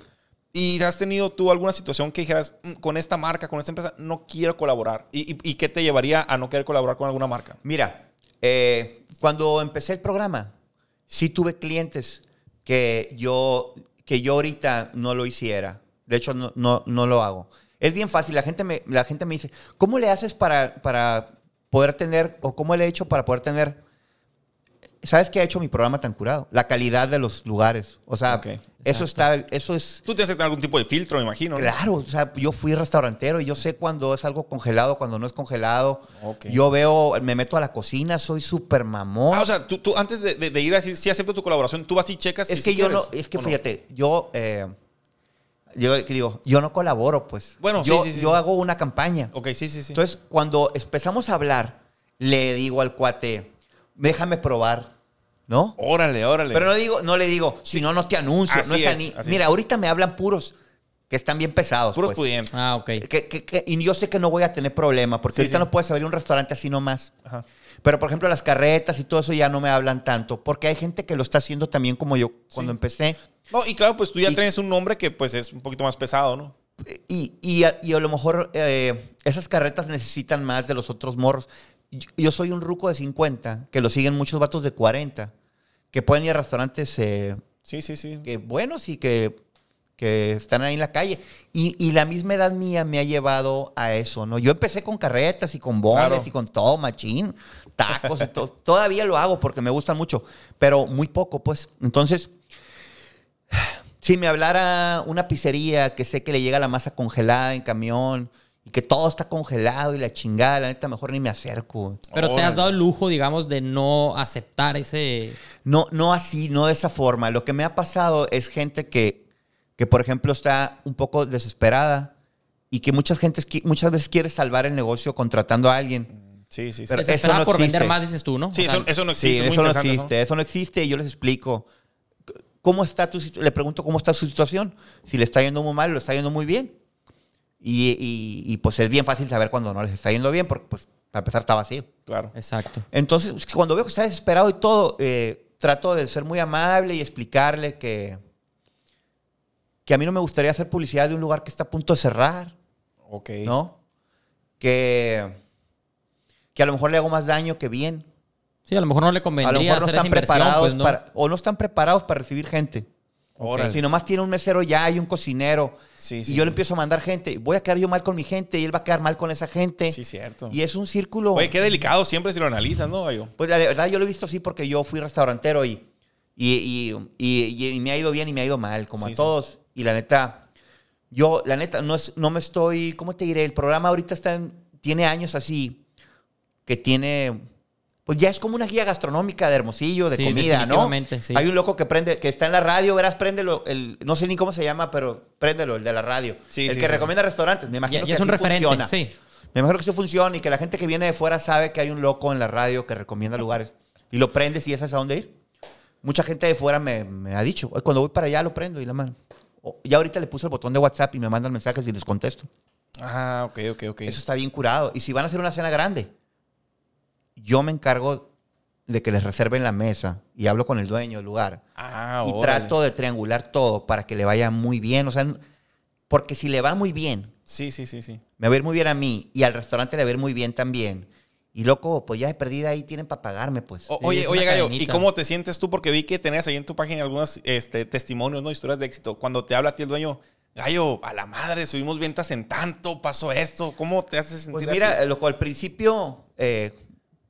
¿y has tenido tú alguna situación que dijeras, "Mm, con esta marca, con esta empresa, no quiero colaborar? ¿Y, qué te llevaría a no querer colaborar con alguna marca? Mira, eh, cuando empecé el programa, sí tuve clientes que yo, que yo ahorita no lo hiciera. De hecho, no, no, no lo hago. Es bien fácil. La gente me, la gente me dice, ¿cómo le haces para, para poder tener, o cómo le he hecho para poder tener... ¿Sabes qué ha hecho mi programa tan curado? La calidad de los lugares. O sea, eso está, eso es... Tú tienes que tener algún tipo de filtro, me imagino. ¿no? Claro, o sea, yo fui restaurantero y yo sé cuando es algo congelado, cuando no es congelado. Yo veo, me meto a la cocina, soy súper mamón. Ah, o sea, tú, tú antes de, de- de ir a decir sí acepto tu colaboración, tú vas y checas es si que sí yo no, es que o no. fíjate, yo, eh, yo que digo, yo no colaboro, pues. Bueno, sí, yo, sí, sí. yo hago una campaña. Ok, sí, sí, sí. Entonces, cuando empezamos a hablar, le digo al cuate, déjame probar, ¿no? órale, órale. Pero no digo, no le digo, si no, no te anuncio. Así no es ani- así. Mira, ahorita me hablan puros que están bien pesados. Puros pues. pudientes. Ah, ok. Que- que- que- y yo sé que no voy a tener problema, porque Sí, ahorita sí. no puedes abrir un restaurante así nomás. Ajá. Pero, por ejemplo, las carretas y todo eso ya no me hablan tanto, porque hay gente que lo está haciendo también como yo cuando empecé. No, y claro, pues tú ya Y- tienes un nombre que pues es un poquito más pesado, ¿no? Y, y a, y a lo mejor eh, esas carretas necesitan más de los otros morros. Yo, soy un ruco de 50, que lo siguen muchos vatos de 40, que pueden ir a restaurantes eh, Sí, sí, sí. que buenos y que, que están ahí en la calle. Y, y la misma edad mía me ha llevado a eso, ¿no? Yo empecé con carretas y con boles Claro. y con todo, machín, tacos y todo. Todavía lo hago porque me gustan mucho, pero muy poco, pues. Entonces, si me hablara una pizzería que sé que le llega la masa congelada en camión y que todo está congelado y la chingada, la neta, mejor ni me acerco. Pero te has dado el lujo, digamos, de no aceptar ese... No, no así, no de esa forma. Lo que me ha pasado es gente que, que por ejemplo, está un poco desesperada y que muchas, gentes, qui- muchas veces quiere salvar el negocio contratando a alguien. Sí, sí, sí. Pero- eso no por vender existe. más, dices tú, ¿no? Sí, O sea, eso, eso no Sí, existe. es muy eso no existe, eso no existe y yo les explico. ¿Cómo está tu Le pregunto cómo está su situación. Si le está yendo muy mal o le está yendo muy bien. Y, y- y, pues es bien fácil saber cuando no les está yendo bien porque pues para empezar está vacío. Claro. Exacto. Entonces, cuando veo que está desesperado y todo, eh, trato de ser muy amable y explicarle que, que a mí no me gustaría hacer publicidad de un lugar que está a punto de cerrar, Ok. ¿no? Que, que a lo mejor le hago más daño que bien. Sí, a lo mejor no le A lo convendría mejor no hacer esa están inversión, preparados pues, ¿no? para, o no están preparados para recibir gente. Órale. Si nomás tiene un mesero ya y un cocinero Sí, y sí, yo sí. le empiezo a mandar gente, voy a quedar yo mal con mi gente y él va a quedar mal con esa gente. Sí, cierto. Y es un círculo. Oye, qué delicado siempre si lo analizas, ¿no, Gallo? Pues la verdad yo lo he visto así porque yo fui restaurantero y, y, y- y- y me ha ido bien y me ha ido mal, como a todos. Y la neta, yo, la neta, no, es, no me estoy, ¿cómo te diré? El programa ahorita está en- tiene años así, que tiene, pues ya es como una guía gastronómica de Hermosillo, de Sí, comida, ¿no? definitivamente, sí. Hay un loco que prende, que está en la radio, verás, préndelo, el, no sé ni cómo se llama, pero préndelo, el de la radio. Sí, el sí, que sí, recomienda restaurantes, me imagino Ya, que ya es un así referente, funciona. sí. Me imagino que eso funciona y que la gente que viene de fuera sabe que hay un loco en la radio que recomienda lugares. Y lo prendes y ya sabes a dónde ir. Mucha gente de fuera me, me ha dicho, "Oye, cuando voy para allá lo prendo y la mano. O- Ya ahorita le puse el botón de WhatsApp y me mandan mensajes y les contesto. Ah, ok, ok, ok. Eso está bien curado. Y si van a hacer una cena grande, yo me encargo de que les reserven la mesa y hablo con el dueño del lugar. Ah, y órale. trato de triangular todo para que le vaya muy bien. O sea, porque si le va muy bien, Sí, sí, sí, sí. me va a ir muy bien a mí y al restaurante le va a ir muy bien también. Y loco, pues ya de perdida ahí tienen para pagarme, pues. O- oye, oye, Gallo, ¿y cómo te sientes tú? Porque vi que tenías ahí en tu página algunos este, testimonios, ¿no? Historias de éxito. Cuando te habla a ti el dueño, Gallo, a la madre, subimos ventas en tanto, pasó esto. ¿Cómo te haces sentir? Pues a mira, ti? loco, al principio, eh,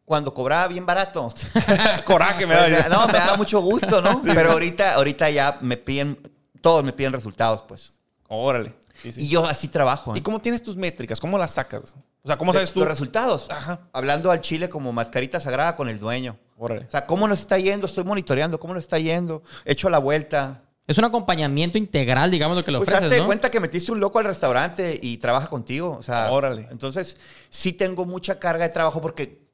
cuando cobraba bien barato, coraje me da. Pues, no, me daba mucho gusto, ¿no? Pero ahorita, ahorita ya me piden, todos me piden resultados, pues. Órale. Sí, sí. Y yo así trabajo. ¿eh? ¿Y cómo tienes tus métricas? ¿Cómo las sacas? O sea, ¿cómo sabes tú? Los resultados. Ajá. Hablando al chile como mascarita sagrada con el dueño. Órale. O sea, ¿cómo nos está yendo? Estoy monitoreando, ¿cómo nos está yendo? Echo la vuelta. Es un acompañamiento integral, digamos, lo que le Pues ofreces, hazte de ¿no? cuenta que metiste un loco al restaurante y trabaja contigo. O sea, Órale. Entonces, sí tengo mucha carga de trabajo porque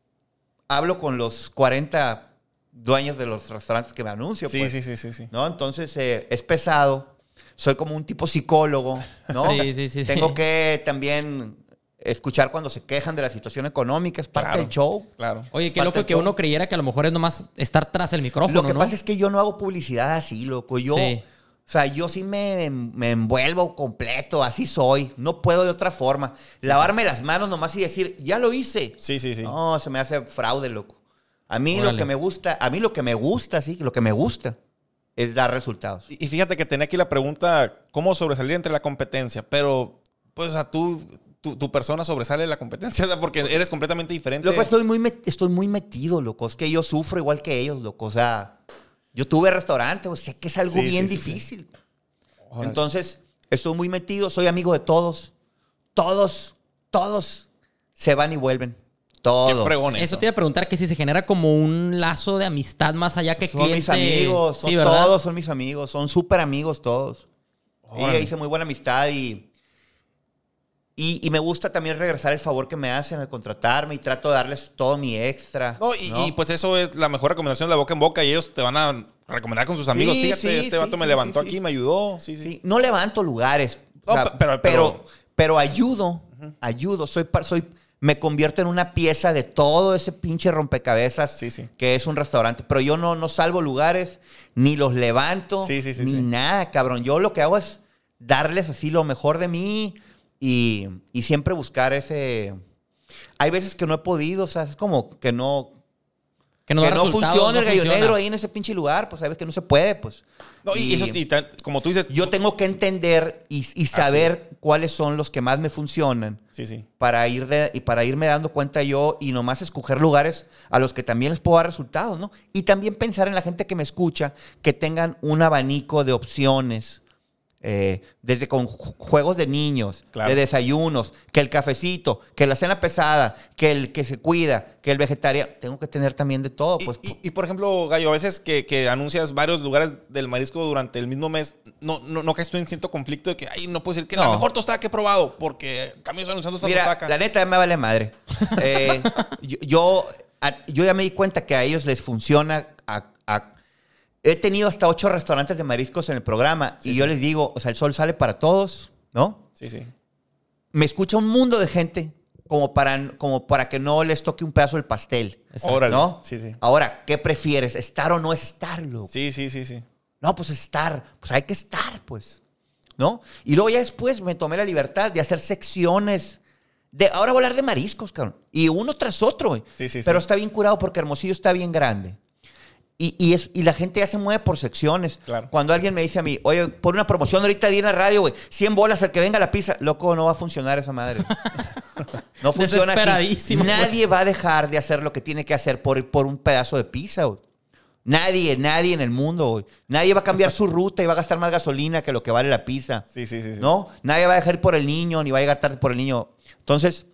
hablo con los 40 dueños de los restaurantes que me anuncio. Sí, pues, sí, sí, sí, sí. ¿no? Entonces, eh, es pesado. Soy como un tipo psicólogo, ¿no? Sí, sí, sí, Tengo sí. que también escuchar cuando se quejan de la situación económica. Es parte Claro. del show. Claro. Oye, qué loco que show. uno creyera que a lo mejor es nomás estar tras el micrófono, Lo que ¿no? pasa es que yo no hago publicidad así, loco. Yo, Sí. O sea, yo sí me, me envuelvo completo, así soy. No puedo de otra forma. Lavarme las manos nomás y decir, ya lo hice. Sí, sí, sí. No, se me hace fraude, loco. A mí lo que me gusta, a mí lo que me gusta, sí, lo que me gusta es dar resultados. Y y fíjate que tenía aquí la pregunta, ¿cómo sobresalir entre la competencia? Pero, pues, o sea, tú, tu, tu persona sobresale de la competencia, o sea, porque eres completamente diferente. Loco, estoy muy, estoy muy metido, loco. Es que yo sufro igual que ellos, loco. O sea, yo tuve restaurante, o sé que es algo Sí, bien sí, sí, sí. difícil. Entonces, estoy muy metido, soy amigo de todos. Todos, todos se van y vuelven. Todos. Qué fregón Eso eso. te iba a preguntar que si se genera como un lazo de amistad más allá que Son cliente. mis amigos, son Sí, ¿verdad? todos son mis amigos, son súper amigos todos. Y hice muy buena amistad y, y, y me gusta también regresar el favor que me hacen al contratarme y trato de darles todo mi extra. No, y, ¿no? y, pues eso es la mejor recomendación de la boca en boca y ellos te van a recomendar con sus amigos. Sí, Fíjate, sí, este sí, vato me levantó aquí, me ayudó. Sí, sí. No levanto lugares. No, o sea, pe- pero- pero, pero- pero, ayudo, ayudo. Soy, soy, me convierto en una pieza de todo ese pinche rompecabezas Sí, sí. que es un restaurante. Pero yo no, no salvo lugares, ni los levanto, Sí, sí, sí, ni nada, cabrón. Yo lo que hago es darles así lo mejor de mí y, y siempre buscar ese... Hay veces que no he podido, o sea, es como que no, Que no, que funciona el gallo funciona. negro ahí en ese pinche lugar, pues hay veces que no se puede, pues. No, y, eso, y tan- como tú dices, Yo tengo que entender y, y saber cuáles son los que más me funcionan Sí, sí. para, ir de- y para irme dando cuenta yo y nomás escoger lugares a los que también les puedo dar resultados, ¿no? Y también pensar en la gente que me escucha, que tengan un abanico de opciones. Eh, desde con ju- juegos de niños, Claro. de desayunos, que el cafecito, que la cena pesada, que el que se cuida, que el vegetariano. Tengo que tener también de todo, Y- pues. y, y, por ejemplo, Gallo, a veces que, que anuncias varios lugares del marisco durante el mismo mes, no, no, no caes tú en cierto conflicto de que, ay, no puedo decir que la No. mejor tostada que he probado, porque también estoy anunciando esta Mira, tostaca. la neta me vale madre. Eh, yo, yo, ya me di cuenta que a ellos les funciona. a- a- he tenido hasta ocho restaurantes de mariscos en el programa y yo les digo, o sea, el sol sale para todos, ¿no? Sí, sí. Me escucha un mundo de gente como para, como para que no les toque un pedazo del pastel. Órale. ¿No? Sí, sí. Ahora, ¿qué prefieres? ¿Estar o no estar, loco? Sí, sí, sí, sí. No, pues estar. Pues hay que estar, pues. ¿No? Y luego ya después me tomé la libertad de hacer secciones. De, ahora voy a hablar de mariscos, cabrón. Y uno tras otro, güey. Sí, sí, Pero sí. está bien curado porque Hermosillo está bien grande. Y, y es, y la gente ya se mueve por secciones. Claro. Cuando alguien me dice a mí, oye, por una promoción ahorita di en la radio, güey, 100 bolas al que venga la pizza. Loco, no va a funcionar esa madre. No funciona así. Nadie va a dejar de hacer lo que tiene que hacer por, por un pedazo de pizza, güey. Nadie, nadie en el mundo, güey. Nadie va a cambiar su ruta y va a gastar más gasolina que lo que vale la pizza. Sí, sí, sí. sí. ¿No? Nadie va a dejar ir por el niño, ni va a llegar tarde por el niño. Entonces,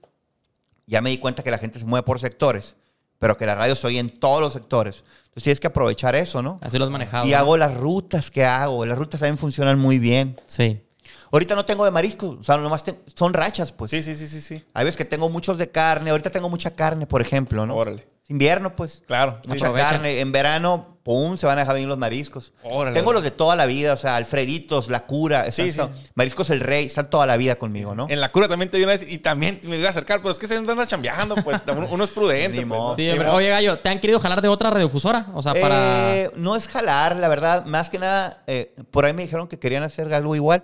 ya me di cuenta que la gente se mueve por sectores, pero que la radio se oye en todos los sectores. Entonces tienes que aprovechar eso, ¿no? Así lo has manejado. Y ¿no? hago las rutas que hago. Las rutas también funcionan muy bien. Sí. Ahorita no tengo de mariscos, o sea, nomás te- son rachas, pues. Sí, sí, sí, sí, sí. Hay veces que tengo muchos de carne. Ahorita tengo mucha carne, por ejemplo, ¿no? Órale. Invierno, pues. Claro. Mucha carne. En verano, pum, se van a dejar venir los mariscos. Órale. Tengo los de toda la vida, o sea, Alfreditos, La Cura, Sí, sí. Mariscos El Rey, están toda la vida conmigo, ¿no? En la cura también te vi una vez y también me iba a acercar, pues es que se andan chambeando, pues uno, es prudente. Ni pues. Oye, Gallo, ¿te han querido jalar de otra radiodifusora? O sea, para... Eh, no es jalar, la verdad. Más que nada, eh, por ahí me dijeron que querían hacer algo igual,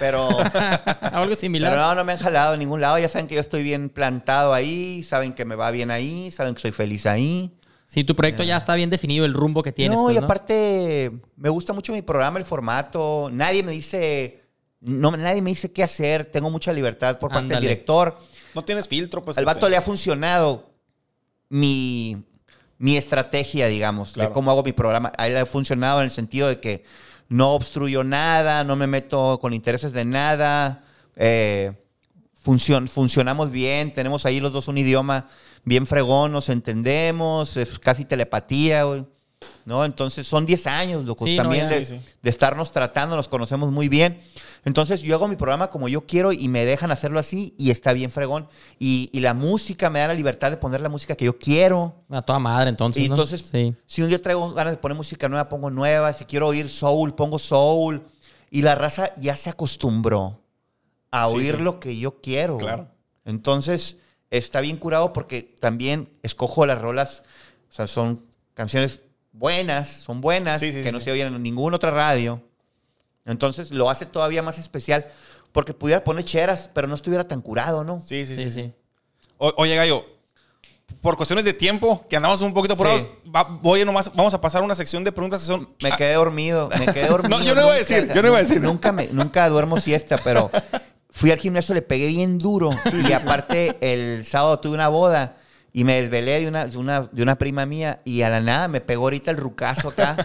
pero, Algo similar. pero no, no me han jalado a ningún lado. Ya saben que yo estoy bien plantado ahí, saben que me va bien ahí, saben que soy feliz ahí. Sí, tu proyecto ya está bien definido, el rumbo que tienes. no, pues, y aparte, me gusta mucho mi programa, el formato. Nadie me dice, no, nadie me dice qué hacer. Tengo mucha libertad por parte del director. No tienes filtro, pues. Al vato te- le ha funcionado mi, mi estrategia, digamos, Claro. de cómo hago mi programa. A él le ha funcionado en el sentido de que no obstruyo nada, no me meto con intereses de nada. eh, funcion- funcionamos bien, tenemos ahí los dos un idioma bien fregón, nos entendemos, es casi telepatía, güey. ¿No? Entonces son 10 años, loco. Sí, no, También ya. de, Sí, sí. de estarnos tratando, nos conocemos muy bien. Entonces yo hago mi programa como yo quiero y me dejan hacerlo así y está bien fregón. Y, y la música, me da la libertad de poner la música que yo quiero. A toda madre, entonces. Y ¿no? entonces, Sí. si un día traigo ganas de poner música nueva, pongo nueva. Si quiero oír soul, pongo soul. Y la raza ya se acostumbró a Sí, oír sí. lo que yo quiero. Claro. Entonces, está bien curado porque también escojo las rolas. O sea, son canciones buenas, son buenas, Sí, sí, que sí, no sí. se oyen en ninguna otra radio. Entonces, lo hace todavía más especial porque pudiera poner cheras, pero no estuviera tan curado, ¿no? Sí, sí, Sí, sí. sí. O- oye, Gallo, por cuestiones de tiempo, que andamos un poquito apurados, Sí. va- voy a nomás, vamos a pasar a una sección de preguntas que son... Me quedé dormido, me quedé dormido. No, yo no iba a decir, yo no iba a decir. Nunca, me, nunca duermo siesta, pero fui al gimnasio, le pegué bien duro. y aparte, el sábado tuve una boda y me desvelé de una, de una, de una prima mía y a la nada me pegó ahorita el rucazo acá.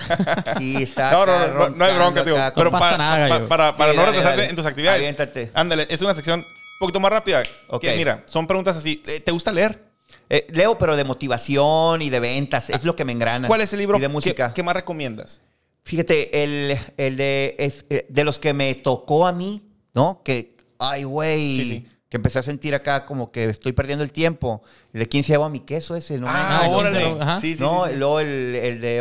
y estaba No, no, no, no, no hay bronca, tío. acá Pero para, nada, para, Gallo. para, para Sí, no dale, retrasarte dale. en tus actividades. Aviéntate. Ándale, es una sección un poquito más rápida. Ok. Que mira, son preguntas así. Eh, ¿Te gusta leer? Eh, leo, pero de motivación y de ventas. Es lo que me engrana. ¿Cuál es el libro Y de que- música. que más recomiendas? Fíjate, el, el de, es- eh, de los que me tocó a mí, ¿no? Que, ay, güey, Sí, sí. que empecé a sentir acá como que estoy perdiendo el tiempo. ¿De quién se lleva mi queso ese? No, Ah, me- órale. no, ajá. Sí, sí, no, sí, sí. luego el, el de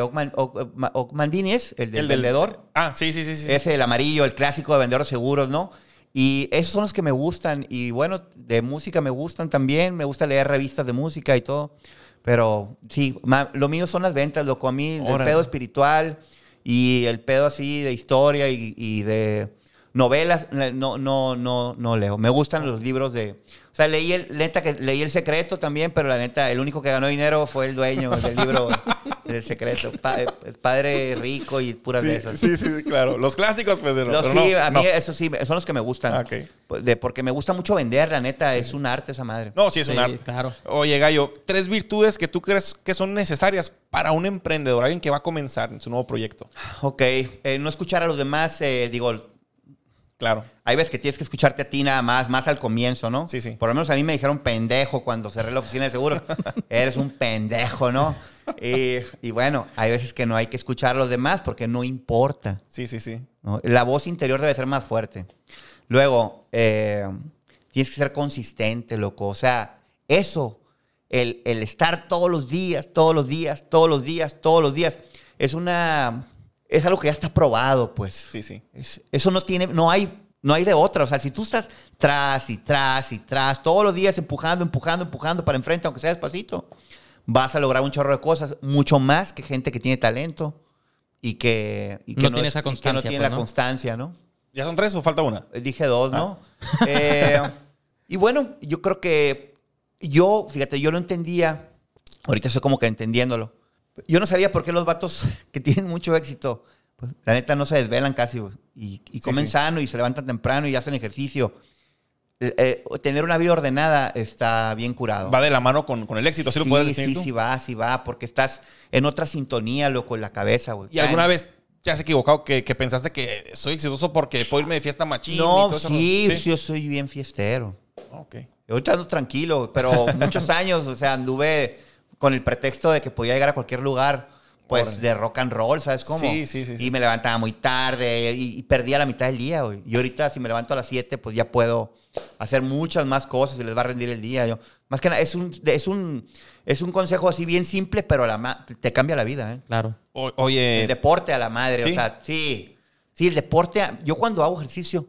es, el del El del- vendedor. Ah, sí, sí, sí. sí. Ese, el amarillo, el clásico de vendedor de seguros, ¿no? Y esos son los que me gustan. Y bueno, de música me gustan también. Me gusta leer revistas de música y todo. Pero sí, ma- lo mío son las ventas, loco. A mí el pedo espiritual y el pedo así de historia y, y de novelas, no, no, no, no leo. Me gustan los libros de... O sea, leí el, neta que leí El Secreto también, pero la neta, el único que ganó dinero fue el dueño del libro del Secreto. Pa- es padre rico y puras de esas. Sí, sí, sí, claro. Los clásicos, pues, pero, Los- sí, no, a mí no. eso sí, son los que me gustan. Ah, ok. Pues, De, porque me gusta mucho vender, la neta, es un arte esa madre. No, sí es un arte. claro. Oye, Gallo, tres virtudes que tú crees que son necesarias para un emprendedor, alguien que va a comenzar en su nuevo proyecto. Ok, eh, no escuchar a los demás, eh, digo, Claro. hay veces que tienes que escucharte a ti nada más, más al comienzo, ¿no? Sí, sí. Por lo menos a mí me dijeron pendejo cuando cerré la oficina de seguros. Eres un pendejo, ¿no? Y, y bueno, hay veces que no hay que escuchar a los demás porque no importa. Sí, sí, sí. ¿no? La voz interior debe ser más fuerte. Luego, eh, tienes que ser consistente, loco. O sea, eso, el, el estar todos los días, todos los días, todos los días, todos los días, es una. Es algo que ya está probado, pues. Sí, sí. Es- eso no tiene, no hay, no hay de otra. O sea, si tú estás tras y tras y tras, todos los días empujando, empujando, empujando para enfrente, aunque sea despacito, vas a lograr un chorro de cosas, mucho más que gente que tiene talento y que, y que No tiene es- esa y que no constancia, tiene pues, la ¿no? constancia, ¿no? ¿Ya son tres o falta una? Eh, Dije dos, ¿no? Ah. Eh, y bueno, yo creo que yo, fíjate, yo lo entendía, ahorita estoy como que entendiéndolo. Yo no sabía por qué los vatos que tienen mucho éxito, pues, la neta no se desvelan casi, güey, y, y comen sí. sano y se levantan temprano y hacen ejercicio. Eh, eh, tener una vida ordenada está bien curado. Va de la mano con, con el éxito, ¿sí, lo puedes definir sí, tú? sí va, sí va, porque estás en otra sintonía, loco, en la cabeza, güey. ¿Y alguna vez te has equivocado que, que pensaste que soy exitoso porque puedo irme de fiesta machín y No, todo eso? sí, sí, yo soy bien fiestero. Ok. Ahorita ando tranquilo, pero muchos años, o sea, anduve con el pretexto de que podía llegar a cualquier lugar, pues de rock and roll, ¿sabes cómo? Sí, sí, sí, sí. Y me levantaba muy tarde y, y perdía la mitad del día, güey. Y ahorita, si me levanto a las 7, pues ya puedo hacer muchas más cosas y les va a rendir el día. Yo, más que nada, es un, es un, es un consejo así bien simple, pero a la ma- te cambia la vida, ¿eh? Claro. O- oye, El deporte a la madre, ¿sí? o sea, sí. Sí, el deporte, a- yo cuando hago ejercicio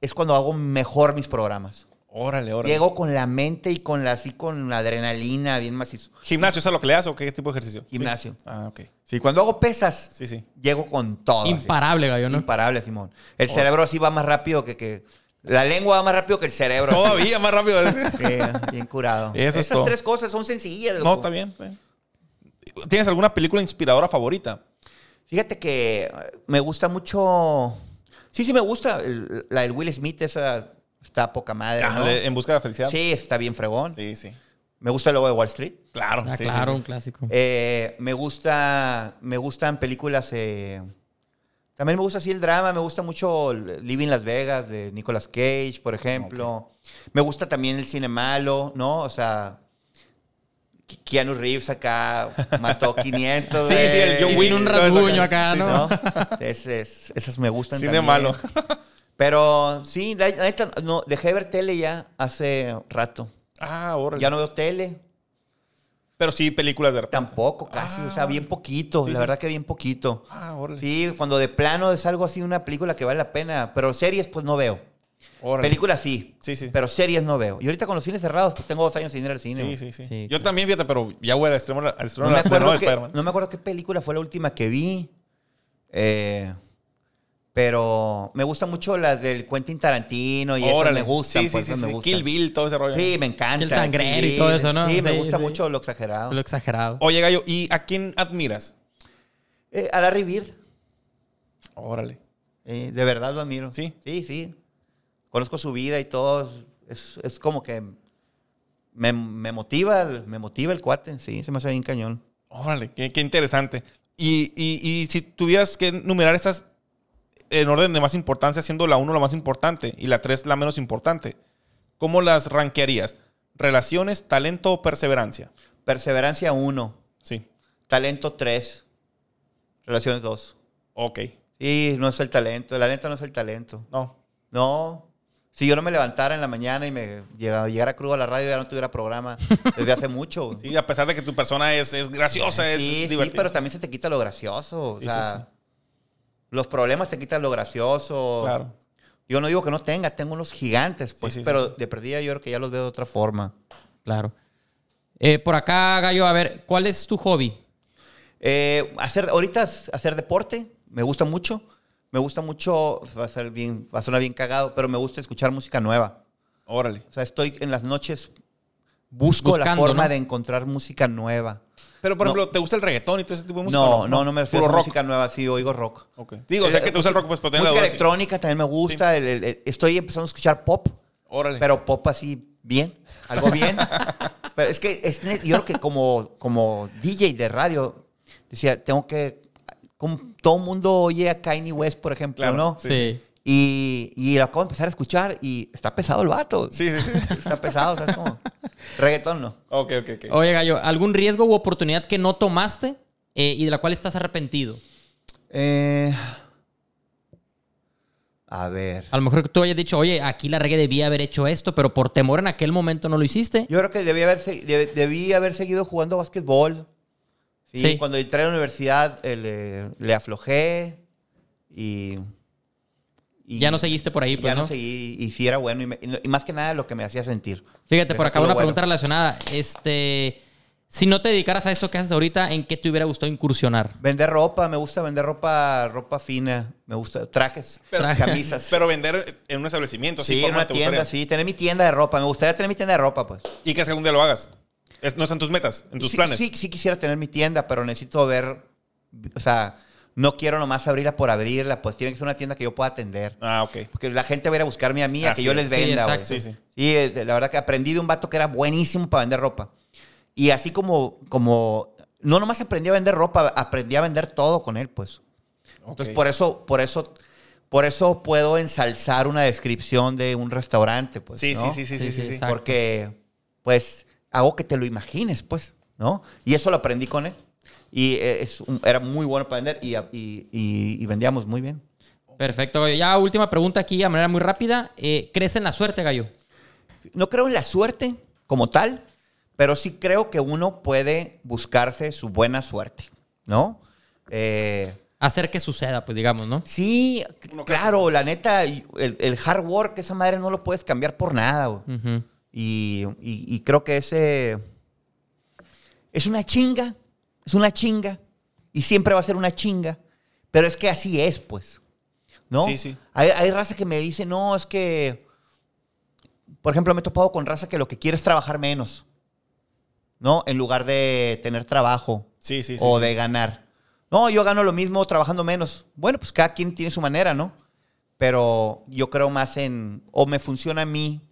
es cuando hago mejor mis programas. Órale, órale. Llego con la mente y con la, así con la adrenalina bien macizo. ¿Gimnasio es lo que le das o qué tipo de ejercicio? Gimnasio. Sí. Ah, ok. Sí, cuando hago pesas, Sí, sí. llego con todo. así. Imparable, gallo, ¿no? Imparable, Simón. El cerebro así va más rápido que, que... La lengua va más rápido que el cerebro. Todavía más rápido. Sí, bien curado. Eso Esas tres cosas son sencillas. no, loco. está bien. está bien. ¿Tienes alguna película inspiradora favorita? Fíjate que eh, me gusta mucho... Sí, sí me gusta. la del Will Smith, esa está poca madre, ¿no? En busca de la felicidad. Sí, está bien fregón. Sí, sí. Me gusta el logo de Wall Street. Claro. Ah, sí, claro, sí. un clásico. Eh, me gusta, me gustan películas eh, También me gusta así el drama, me gusta mucho Living Las Vegas de Nicolas Cage, por ejemplo. Me gusta también el cine malo, ¿no? O sea, Keanu Reeves acá mató 500. Sí, sí, el John. Sin un rasguño acá. ¿no? ¿no? Ese es- esas me gustan Cine también. malo. Pero sí, la, la neta, no, dejé de ver tele ya hace rato. Ah, órale. Ya no veo tele. Pero sí, películas de repente. Tampoco, casi. o sea, bien poquito. Sí, la sí. verdad que bien poquito. Ah, órale. Sí, cuando de plano es algo así, una película que vale la pena. Pero series, pues no veo. Órale. Películas sí. Sí, sí. Pero series no veo. Y ahorita con los cines cerrados, pues tengo dos años sin ir al cine. Sí, sí, sí, Sí, Yo también, fíjate, pero ya voy al extremo, al extremo No me, de acuerdo qué, Spider-Man. no me acuerdo qué película fue la última que vi. Eh, pero me gusta mucho las del Quentin Tarantino y esas Órale. me gustan. Sí, pues, sí, esas sí, me. Kill Bill, todo ese rollo. Sí, me encanta. El sangrero y todo eso, ¿no? Sí, me gusta sí. mucho lo exagerado. Lo exagerado. Oye, Gallo, ¿y a quién admiras? Eh, a Larry Bird. Órale. eh, de verdad lo admiro. ¿Sí? Sí, sí. Conozco su vida y todo. Es, es como que me, me motiva, el- me motiva el cuate. Sí, se me hace bien cañón. Órale, qué, qué interesante. Y, y- y si tuvieras que numerar estas en orden de más importancia, siendo la 1 la más importante y la 3 la menos importante, ¿cómo las rankearías? ¿Relaciones, talento o perseverancia? Perseverancia 1. Sí. Talento 3. Relaciones 2. Ok. Sí, no es el talento. La neta no es el talento. No. No. Si yo no me levantara en la mañana y me llegara, llegara crudo a la radio, ya no tuviera programa desde hace mucho. Sí, a pesar de que tu persona es, es graciosa, es sí, sí, divertida. pero también se te quita lo gracioso. O Sí, sea, sí, sí. Los problemas te quitan lo gracioso. Claro. Yo no digo que no tenga, tengo unos gigantes, pues, sí, sí, pero sí. de perdida yo creo que ya los veo de otra forma. Claro. Eh, por acá, Gallo, a ver, ¿cuál es tu hobby? Eh, hacer, ahorita hacer deporte, me gusta mucho. Me gusta mucho, va a, ser bien, va a sonar bien cagado, pero me gusta escuchar música nueva. Órale. O sea, estoy en las noches, busco la Buscando, forma ¿no? de encontrar música nueva. Pero, por No. ejemplo, ¿te gusta el reggaetón y todo ese tipo de música? No, no, no me refiero a rock. música nueva, sí, oigo rock. Ok. Digo, o sea, que te gusta el rock, pues, pero la Música sí. electrónica también me gusta. el- el- el- estoy empezando a escuchar pop, Órale. pero pop así bien, algo bien. pero es que es, net- yo creo que como, como DJ de radio, decía, tengo que... Como todo el mundo oye a Kanye West, por ejemplo, Claro, ¿no? Sí. Y, y lo acabo de empezar a escuchar y está pesado el vato. Sí, sí, sí. Está pesado, ¿sabes cómo? Reggaetón no. ok, ok, ok. Oye, Gallo, ¿algún riesgo u oportunidad que no tomaste eh, y de la cual estás arrepentido? Eh, a ver. A lo mejor que tú hayas dicho, oye, aquí la regué, debía haber hecho esto, pero por temor en aquel momento no lo hiciste. Yo creo que debí haber, deb- debí haber seguido jugando básquetbol. Sí, Sí. Cuando entré a la universidad eh, le, le aflojé y, y- Ya no seguiste por ahí, pues, ya no ¿no? seguí y sí era bueno y, me- y más que nada lo que me hacía sentir. Fíjate, por acá una bueno. pregunta relacionada. Este, si no te dedicaras a esto que haces ahorita, ¿en qué te hubiera gustado incursionar? Vender ropa, me gusta vender ropa, ropa fina, me gusta trajes, Pero- camisas. Pero vender en un establecimiento, sí, en una ¿te tienda, gustaría? sí, tener mi tienda de ropa. Me gustaría tener mi tienda de ropa, pues. Y que algún día lo hagas. Es- no están tus metas, en tus sí, planes. Sí, sí quisiera tener mi tienda, pero necesito ver, o sea, no quiero nomás abrirla por abrirla, pues tiene que ser una tienda que yo pueda atender. Ah, ok. Porque la gente va a ir a buscarme a mí, a que yo es. les Sí, venda. Sí, sí. Sí, eh, la verdad que aprendí de un vato que era buenísimo para vender ropa. Y así como, como, no nomás aprendí a vender ropa, aprendí a vender todo con él, pues. Entonces, Ok. por eso, por eso, por eso puedo ensalzar una descripción de un restaurante, pues. Sí, ¿no? sí, sí, sí, Sí, sí, sí, sí, sí. Porque, pues, hago que te lo imagines, pues, ¿no? Y eso lo aprendí con él. Y eh, es un- era muy bueno para vender y, y- y- y vendíamos muy bien. Perfecto, Gallo. Ya última pregunta aquí, a manera muy rápida. Eh, ¿Crees en la suerte, Gallo? No creo en la suerte como tal, pero sí creo que uno puede buscarse su buena suerte, ¿no? Eh, Hacer que suceda, pues digamos, ¿no? sí, claro, la neta, el, el hard work, esa madre no lo puedes cambiar por nada. y creo que ese es una chinga, es una chinga, y siempre va a ser una chinga, pero es que así es, pues. ¿No? Sí, sí. Hay, hay raza que me dice, no, es que, por ejemplo, me he topado con raza que lo que quiere es trabajar menos, ¿no? En lugar de tener trabajo Sí, sí, sí. o sí. de ganar. No, yo gano lo mismo trabajando menos. Bueno, pues cada quien tiene su manera, ¿no? Pero yo creo más en, o me funciona a mí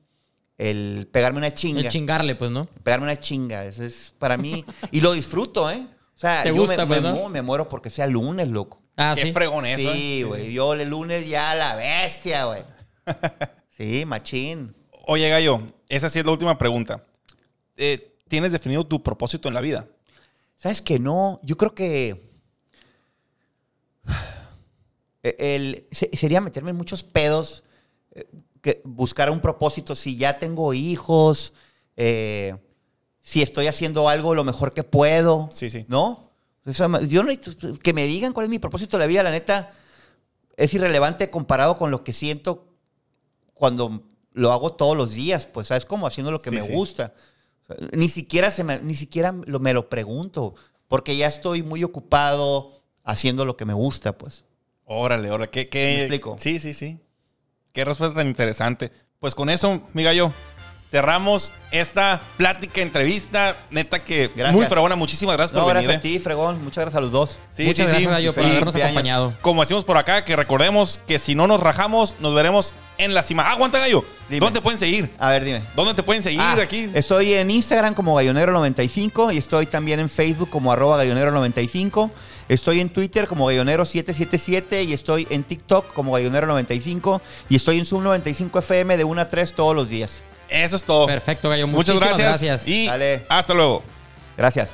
el pegarme una chinga. El chingarle, pues, ¿no? pegarme una chinga. Eso es para mí. Y lo disfruto, ¿eh? O sea, ¿Te yo gusta, me, me no? mu- me muero porque sea lunes, loco. Ah, Qué sí. fregón eso. Sí, ¿eh? güey. Yo el lunes ya la bestia, güey. Sí, machín. Oye, Gallo, esa sí es la última pregunta. Eh, ¿Tienes definido tu propósito en la vida? ¿Sabes que no? Yo creo que. El, se- sería meterme en muchos pedos. eh, Que buscar un propósito. Si ya tengo hijos. eh, si estoy haciendo algo lo mejor que puedo. Sí, sí. ¿No? O sea, yo no que me digan cuál es mi propósito de la vida, la neta, es irrelevante comparado con lo que siento cuando lo hago todos los días. Pues, ¿sabes? Como haciendo lo que Sí, me sí. gusta. Ni siquiera, se me, ni siquiera lo- me lo pregunto, porque ya estoy muy ocupado haciendo lo que me gusta, pues. Órale, órale. ¿Qué, qué? ¿Me explico? Sí, sí, sí. Qué respuesta tan interesante. Pues con eso, mi gallo, cerramos esta plática, entrevista. Neta que Gracias. muy fregona. Muchísimas gracias No, por gracias venir. a ti, Fregón. Muchas gracias a los dos. Sí, Muchas sí, gracias, sí. Por habernos acompañado. Como decimos por acá, que recordemos que si no nos rajamos, nos veremos en la cima. Ah, aguanta, gallo. Dime. ¿Dónde te pueden seguir? A ver, dime. ¿Dónde te pueden seguir Ah, aquí? Estoy en Instagram como Gallonero95 y estoy también en Facebook como arroba Gallonero95. Estoy en Twitter como Gallonero777 y estoy en TikTok como Gallonero95 y estoy en Zoom 95 FM de 1 a 3 todos los días. Eso es todo. Perfecto, Gallo. Muchas Muchísimas gracias. gracias. Y Dale. hasta luego. Gracias.